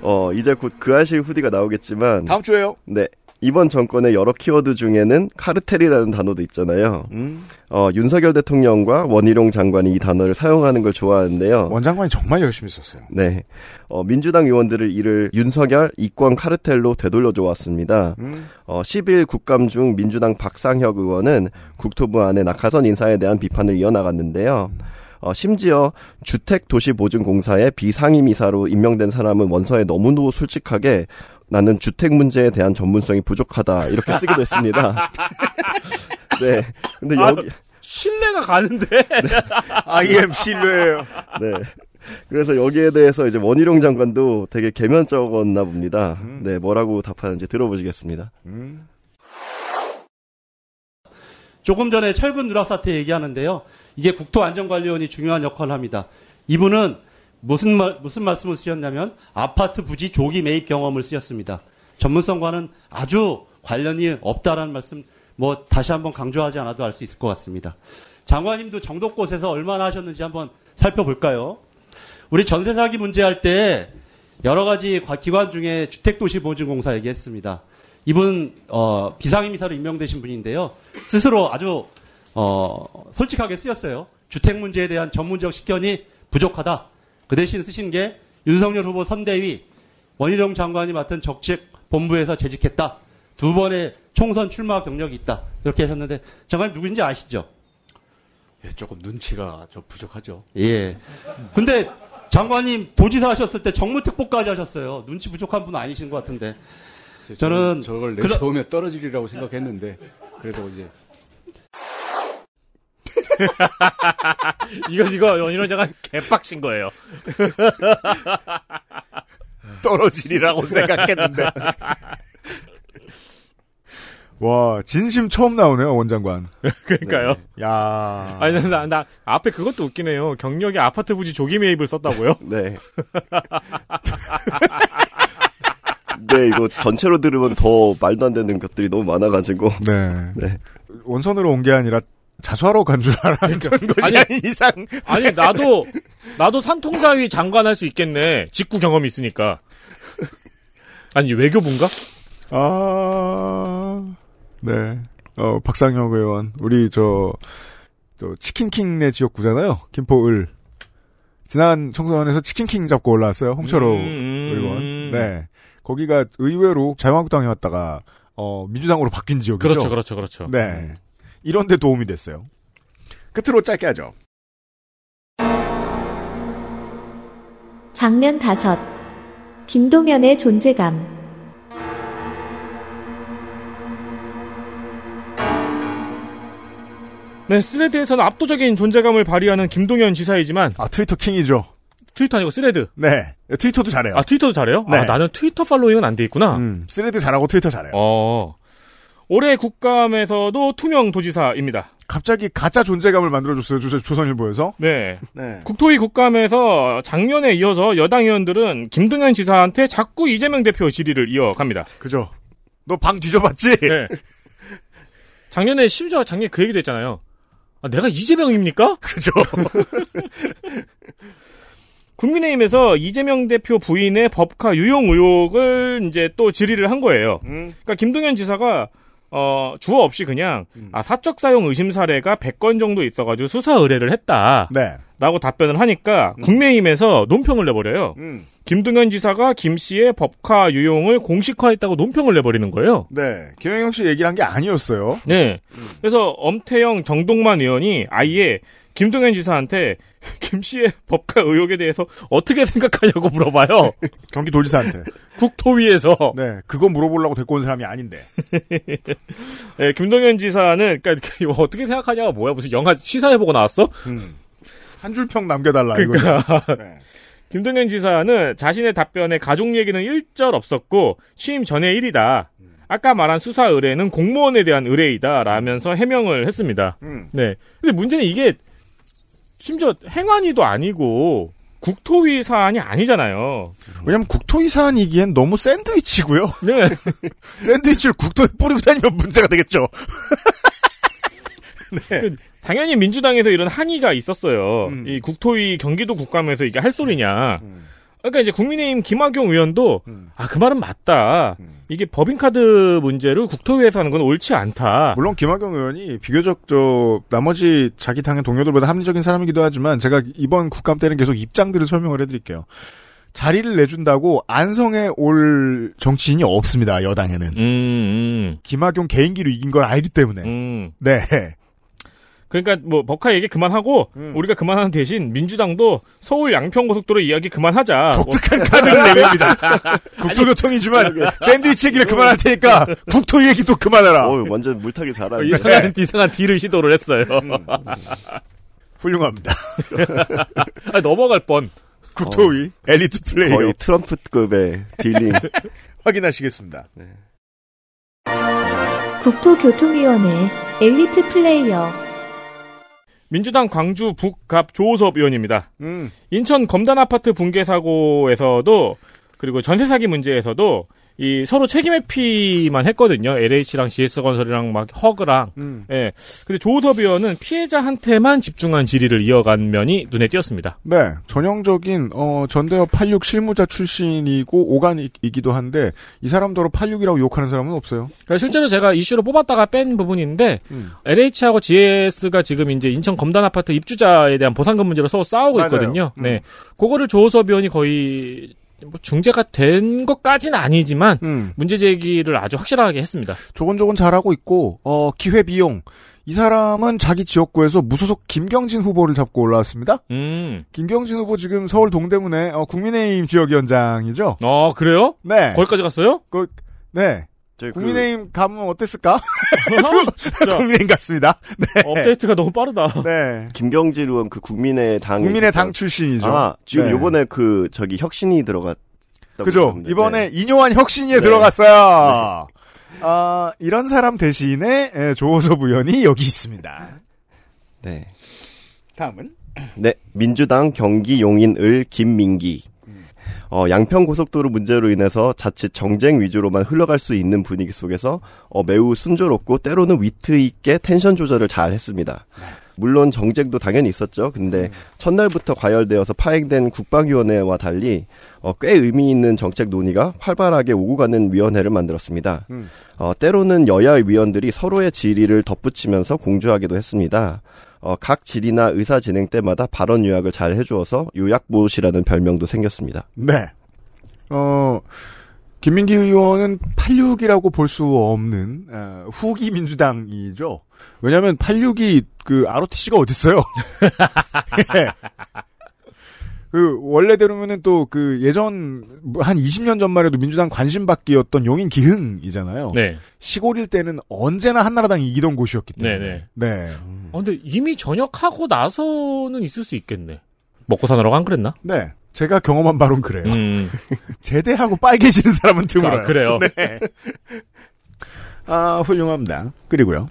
어, 이제 곧 그 아실 후디가 나오겠지만. 다음 주에요? 네. 이번 정권의 여러 키워드 중에는 카르텔이라는 단어도 있잖아요. 음. 어, 윤석열 대통령과 원희룡 장관이 이 단어를 사용하는 걸 좋아하는데요. 원 장관이 정말 열심히 썼어요. 네. 어, 민주당 의원들을 이를 윤석열 이권 카르텔로 되돌려줘 왔습니다. 음. 어, 10일 국감 중 민주당 박상혁 의원은 국토부 안에 낙하선 인사에 대한 비판을 이어나갔는데요. 어, 심지어 주택도시보증공사의 비상임이사로 임명된 사람은 원서에 너무도 솔직하게 나는 주택 문제에 대한 전문성이 부족하다 이렇게 쓰기도 했습니다. 네. 근데 아, 여기 신뢰가 가는데. I am 신뢰예요. 네. 그래서 여기에 대해서 이제 원희룡 장관도 되게 개면적었나 봅니다. 네, 뭐라고 답하는지 들어보시겠습니다. 조금 전에 철근 누락 사태 얘기하는데요. 이게 국토안전관리원이 중요한 역할을 합니다. 이분은 무슨 말, 무슨 말씀을 쓰셨냐면 아파트 부지 조기 매입 경험을 쓰셨습니다. 전문성과는 아주 관련이 없다라는 말씀 뭐 다시 한번 강조하지 않아도 알 수 있을 것 같습니다. 장관님도 정도 곳에서 얼마나 하셨는지 한번 살펴볼까요? 우리 전세 사기 문제 할 때 여러 가지 과- 기관 중에 주택도시보증공사 얘기했습니다. 이분 어, 비상임이사로 임명되신 분인데요. 스스로 아주 어, 솔직하게 쓰였어요. 주택 문제에 대한 전문적 식견이 부족하다. 그 대신 쓰신 게 윤석열 후보 선대위 원희룡 장관이 맡은 정책본부에서 재직했다. 두 번의 총선 출마 경력이 있다. 이렇게 하셨는데 장관님 누구인지 아시죠? 예, 조금 눈치가 좀 부족하죠. 예. 근데 장관님 도지사 하셨을 때 정무특보까지 하셨어요. 눈치 부족한 분 아니신 것 같은데. 저는 저걸 내세우면 떨어지리라고 생각했는데 그래도 이제 이거 이거 원희룡 장관 개빡친 거예요. 떨어지리라고 생각했는데. 와, 진심 처음 나오네요, 원장관. 그러니까요. 야 아니 나, 나 앞에 그것도 웃기네요. 경력에 아파트 부지 조기 매입을 썼다고요? 네. 네, 이거 전체로 들으면 더 말도 안 되는 것들이 너무 많아가지고. 네. 네. 원선으로 온 게 아니라 자수하러 간 줄 알았던 것이 아닌 이상. 아니 나도 나도 산통자위 장관 할 수 있겠네. 직구 경험이 있으니까. 아니 외교부인가? 아, 네. 어, 박상혁 의원, 우리 저, 저, 치킨킹네 지역구잖아요. 김포을. 지난 총선에서 치킨킹 잡고 올라왔어요. 홍철호 음, 의원. 네. 거기가 의외로 자유한국당이었다가, 어, 민주당으로 바뀐 지역이죠. 그렇죠, 그렇죠, 그렇죠. 네. 이런 데 도움이 됐어요. 끝으로 짧게 하죠. 장면 다섯. 김동연의 존재감. 네, 스레드에서는 압도적인 존재감을 발휘하는 김동연 지사이지만 아 트위터 킹이죠. 트위터 아니고 스레드. 네. 트위터도 잘해요. 아 트위터도 잘해요? 네. 아 나는 트위터 following은 안 돼 있구나. 음, 스레드 잘하고 트위터 잘해요. 어. 올해 국감에서도 투명 도지사입니다. 갑자기 가짜 존재감을 만들어줬어요. 조- 조선일보에서. 네. 네. 국토위 국감에서 작년에 이어서 여당 의원들은 김동연 지사한테 자꾸 이재명 대표 질의를 이어갑니다. 그죠. 너 방 뒤져봤지? 네. 작년에 심지어 작년에 그 얘기도 했잖아요. 아, 내가 이재명입니까? 그죠. 국민의힘에서 이재명 대표 부인의 법카 유용 의혹을 이제 또 질의를 한 거예요. 음. 그러니까 김동연 지사가 어, 주어 없이 그냥 아, 사적 사용 의심 사례가 100건 정도 있어가지고 수사 의뢰를 했다. 네. 라고 답변을 하니까 국민의힘에서 논평을 내버려요. 음. 김동연 지사가 김 씨의 법카 유용을 공식화했다고 논평을 내버리는 거예요. 네. 김영영 씨 얘기를 한게 아니었어요. 네. 그래서 엄태영, 정동만 의원이 아예 김동연 지사한테 김 씨의 법카 의혹에 대해서 어떻게 생각하냐고 물어봐요. 경기도지사한테. 국토위에서. 네. 그거 물어보려고 데리고 온 사람이 아닌데. 네, 김동연 지사는 그러니까 어떻게 생각하냐가 뭐야? 무슨 영화 시사해보고 나왔어? 음. 한 줄 평 남겨달라. 그러니까 이거죠. 네. 김동연 지사는 자신의 답변에 가족 얘기는 일절 없었고 취임 전의 일이다. 아까 말한 수사 의뢰는 공무원에 대한 의뢰이다. 라면서 해명을 했습니다. 음. 네. 근데 문제는 이게 심지어 행안위도 아니고 국토위 사안이 아니잖아요. 왜냐면 국토위 사안이기엔 너무 샌드위치고요. 네. 샌드위치를 국토에 뿌리고 다니면 문제가 되겠죠. 그 당연히 민주당에서 이런 항의가 있었어요. 음. 이 국토위 경기도 국감에서 이게 할 소리냐. 그러니까 이제 국민의힘 김학용 의원도 음. 아그 말은 맞다. 이게 법인카드 문제를 국토위에서 하는 건 옳지 않다. 물론 김학용 의원이 비교적 저 나머지 자기 당의 동료들보다 합리적인 사람이기도 하지만 제가 이번 국감 때는 계속 입장들을 설명을 해드릴게요. 자리를 내준다고 안성에 올 정치인이 없습니다. 여당에는. 음, 김학용 개인기로 이긴 걸 알기 때문에. 음. 네. 그러니까 뭐 버카 얘기 그만하고 음. 우리가 그만하는 대신 민주당도 서울 양평고속도로 이야기 그만하자. 독특한 카드를 내밉니다. 국토교통이지만 샌드위치 얘기를 그만할 테니까 국토 얘기도 그만해라. 어, 완전 물타기 잘하네. 이상한 이상한 deal을 시도를 했어요. 훌륭합니다. 아, 넘어갈 뻔. 국토위 엘리트 플레이어 거의 트럼프급의 dealing. 확인하시겠습니다. 국토교통위원회 엘리트 플레이어 민주당 광주 북갑 조오섭 의원입니다. 음. 인천 검단 아파트 붕괴 사고에서도 그리고 전세 사기 문제에서도 이 서로 책임 회피만 했거든요. LH랑 GS건설이랑 막 허그랑. 음. 예. 근데 조호섭 의원은 피해자한테만 집중한 질의를 이어간 면이 눈에 띄었습니다. 네, 전형적인 어, 전대협 86 실무자 출신이고 오간이기도 한데 이 사람더러 86이라고 욕하는 사람은 없어요. 그러니까 실제로 제가 이슈로 뽑았다가 뺀 부분인데 음. LH하고 GS가 지금 이제 인천 검단 아파트 입주자에 대한 보상금 문제로 서로 싸우고. 있거든요. 음. 네, 그거를 조호섭 의원이 거의 뭐 중재가 된 것까지는 아니지만 음. 문제 제기를 아주 확실하게 했습니다. 조곤조곤 잘하고 있고 어, 기회 비용 이 사람은 자기 지역구에서 무소속 김경진 후보를 잡고 올라왔습니다. 음. 김경진 후보 지금 서울 동대문의 어, 국민의힘 지역위원장이죠. 어 그래요? 네. 거기까지 갔어요? 그, 네. 저희 그- 국민의힘 가면 어땠을까? 진짜. 국민의힘 같습니다. 네. 업데이트가 너무 빠르다. 네. 김경질 의원 그 국민의당 국민의당 출신이죠. 아 지금 네. 요번에 그 저기 혁신이 들어갔. 그죠. 네. 이번에 이뇨한 혁신위에 네. 들어갔어요. 아, 이런 사람 대신에 예, 조호섭 의원이 여기 있습니다. 네. 다음은 네, 민주당 경기 용인을 김민기. 어, 양평 고속도로 문제로 인해서 자칫 정쟁 위주로만 흘러갈 수 있는 분위기 속에서 어, 매우 순조롭고 때로는 위트 있게 텐션 조절을 잘 했습니다. 물론 정쟁도 당연히 있었죠. 근데 첫날부터 과열되어서 파행된 국방위원회와 달리 어, 꽤 의미 있는 정책 논의가 활발하게 오고 가는 위원회를 만들었습니다. 음. 어, 때로는 여야 위원들이 서로의 질의를 덧붙이면서 공조하기도 했습니다. 어, 각 질의나 의사 진행 때마다 발언 요약을 잘 해주어서 요약봇이라는 별명도 생겼습니다. 네. 어, 김민기 의원은 86이라고 볼 수 없는 어, 후기 민주당이죠. 왜냐하면 86이 그 ROTC가 어딨어요? 예. 그 원래대로면은 또 그 예전 뭐한 20년 전만 해도 민주당 관심받기였던 용인 기흥이잖아요. 네. 시골일 때는 언제나 한나라당이 이기던 곳이었기 때문에. 네네. 네. 어, 근데 이미 전역하고 나서는 있을 수 있겠네. 먹고 사느라고 안 그랬나? 네. 제가 경험한 바로는 그래요. 음. 제대하고 빨개지는 사람은 드물어요. 아, 그래요? 네. 아, 훌륭합니다. 그리고요.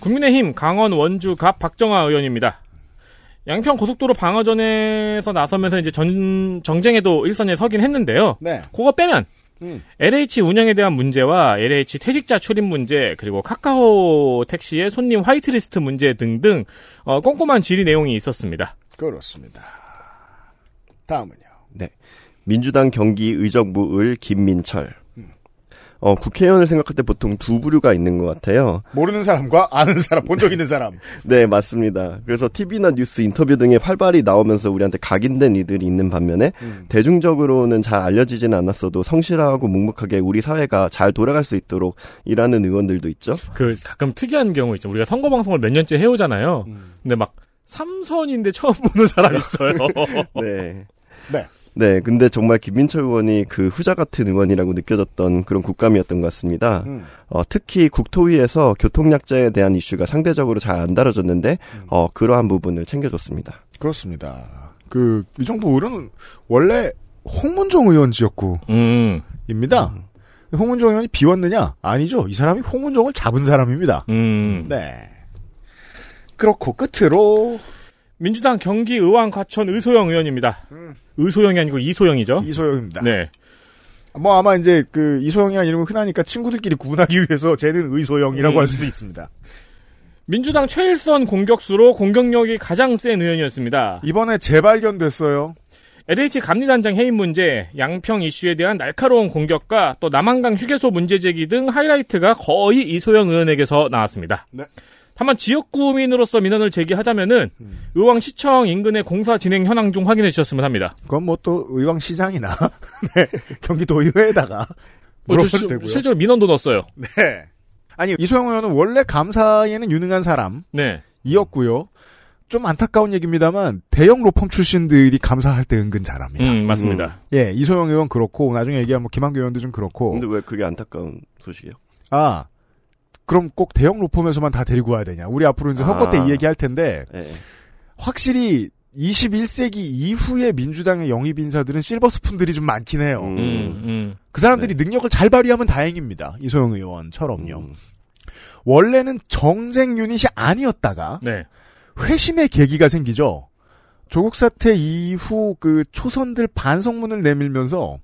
국민의힘 강원 원주 갑 박정아 의원입니다. 양평 고속도로 방어전에서 나서면서 이제 전 정쟁에도 일선에 서긴 했는데요. 네. 그거 빼면 음. LH 운영에 대한 문제와 LH 퇴직자 출입 문제 그리고 카카오 택시의 손님 화이트리스트 문제 등등 어, 꼼꼼한 질의 내용이 있었습니다. 그렇습니다. 다음은요. 네. 민주당 경기 의정부을 김민철. 어, 국회의원을 생각할 때 보통 두 부류가 있는 것 같아요. 모르는 사람과 아는 사람, 본 적 있는 사람. 네, 맞습니다. 그래서 TV나 뉴스 인터뷰 등에 활발히 나오면서 우리한테 각인된 이들이 있는 반면에 음. 대중적으로는 잘 알려지지는 않았어도 성실하고 묵묵하게 우리 사회가 잘 돌아갈 수 있도록 일하는 의원들도 있죠. 그 가끔 특이한 경우 있죠. 우리가 선거 방송을 몇 년째 해오잖아요. 음. 근데 막 삼선인데 처음 보는 사람 있어요. 네. 네. 네, 근데 정말 김민철 의원이 그 후자 같은 의원이라고 느껴졌던 그런 국감이었던 것 같습니다. 음. 어, 특히 국토위에서 교통약자에 대한 이슈가 상대적으로 잘 안 다뤄졌는데, 어, 그러한 부분을 챙겨줬습니다. 그렇습니다. 그, 이 정부 의원은 원래 홍문종 의원 지역구입니다. 음. 홍문종 의원이 비웠느냐? 아니죠. 이 사람이 홍문종을 잡은 사람입니다. 음. 네. 그렇고 끝으로 민주당 경기 의왕 과천 의소영 의원입니다. 의소영이 아니고 이소영이죠. 이소영입니다. 네. 뭐 아마 이제 그 이소영이라는 이름은 흔하니까 친구들끼리 구분하기 위해서 쟤는 의소영이라고 음. 할 수도 있습니다. 민주당 최일선 공격수로 공격력이 가장 센 의원이었습니다. 이번에 재발견됐어요. LH 감리단장 해임 문제, 양평 이슈에 대한 날카로운 공격과 또 남한강 휴게소 문제 제기 등 하이라이트가 거의 이소영 의원에게서 나왔습니다. 네. 다만 지역 구민으로서 민원을 제기하자면은 의왕시청 인근의 공사 진행 현황 중 확인해 주셨으면 합니다. 그건 뭐 또 의왕시장이나 네, 경기도의회에다가 어, 실- 되고요. 실제로 민원도 넣었어요. 네. 아니 이소영 의원은 원래 감사에는 유능한 사람. 네. 이었고요. 좀 안타까운 얘기입니다만 대형 로펌 출신들이 감사할 때 은근 잘합니다. 음, 맞습니다. 예, 이소영 의원 그렇고 나중에 얘기한 뭐 김한규 의원도 좀 그렇고. 근데 왜 그게 안타까운 소식이에요? 아, 그럼 꼭 대형 로펌에서만 다 데리고 와야 되냐? 우리 앞으로 이제 선거 때 아. 이 얘기 할 텐데 예. 확실히 21세기 이후의 민주당의 영입 인사들은 실버 스푼들이 좀 많긴 해요. 음, 음. 그 사람들이 능력을 잘 발휘하면 다행입니다. 이소영 의원처럼요. 음. 원래는 정쟁 유닛이 아니었다가 네. 회심의 계기가 생기죠. 조국 사태 이후 그 초선들 반성문을 내밀면서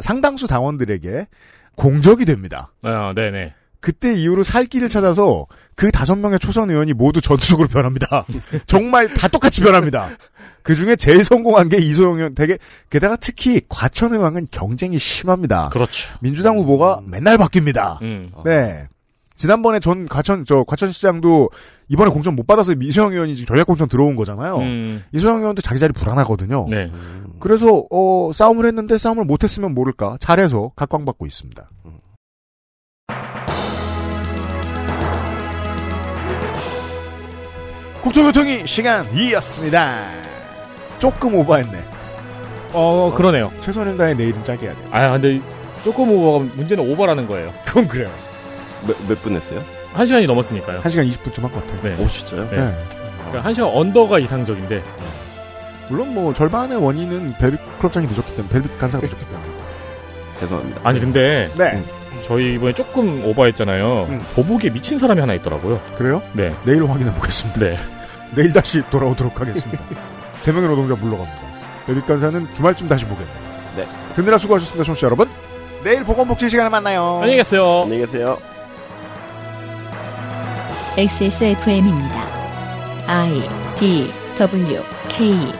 상당수 당원들에게 공적이 됩니다. 아, 네네. 그때 이후로 살 길을 찾아서 그 다섯 명의 초선 의원이 모두 전투적으로 변합니다. 정말 다 똑같이 변합니다. 그 중에 제일 성공한 게 이소영 의원 되게 게다가 특히 과천 의왕은 경쟁이 심합니다. 그렇죠. 민주당 후보가 맨날 바뀝니다. 음. 네. 지난번에 전 과천 저 과천시장도 이번에 공천 못 받아서 이소영 의원이 지금 전략 공천 들어온 거잖아요. 음. 이소영 의원도 자기 자리 불안하거든요. 네. 그래서 어 싸움을 했는데 싸움을 못했으면 모를까 잘해서 각광받고 있습니다. 국토교통이 시간이었습니다. 조금 오버했네. 어, 그러네요. 최선행가의 내일은 짜게 해야 돼요. 아, 근데 조금 오버가 문제는 오버라는 거예요. 그건 그래요. 몇 분 했어요? 한 시간이 넘었으니까요. 1시간 20분쯤 한 것 같아요. 네. 오, 진짜요? 네. 네. 그러니까 한 시간 언더가 이상적인데. 물론 뭐 절반의 원인은 벨빅 클럽장이 늦었기 때문에 벨빅 간사가 늦었기 때문에. 죄송합니다. 아니, 근데. 네. 음, 저희 이번에 조금 오버했잖아요. 보복에 미친 사람이 하나 있더라고요. 그래요? 네. 내일 확인해 보겠습니다. 네. 내일 다시 돌아오도록 하겠습니다. 세 명의 노동자 물러갑니다. 간사는 주말쯤 다시 보겠네요. 네. 듣느라 수고하셨습니다, 청취자 여러분. 내일 보건복지 시간에 만나요. 안녕히 계세요. 안녕히 계세요. XSFM입니다. I D W K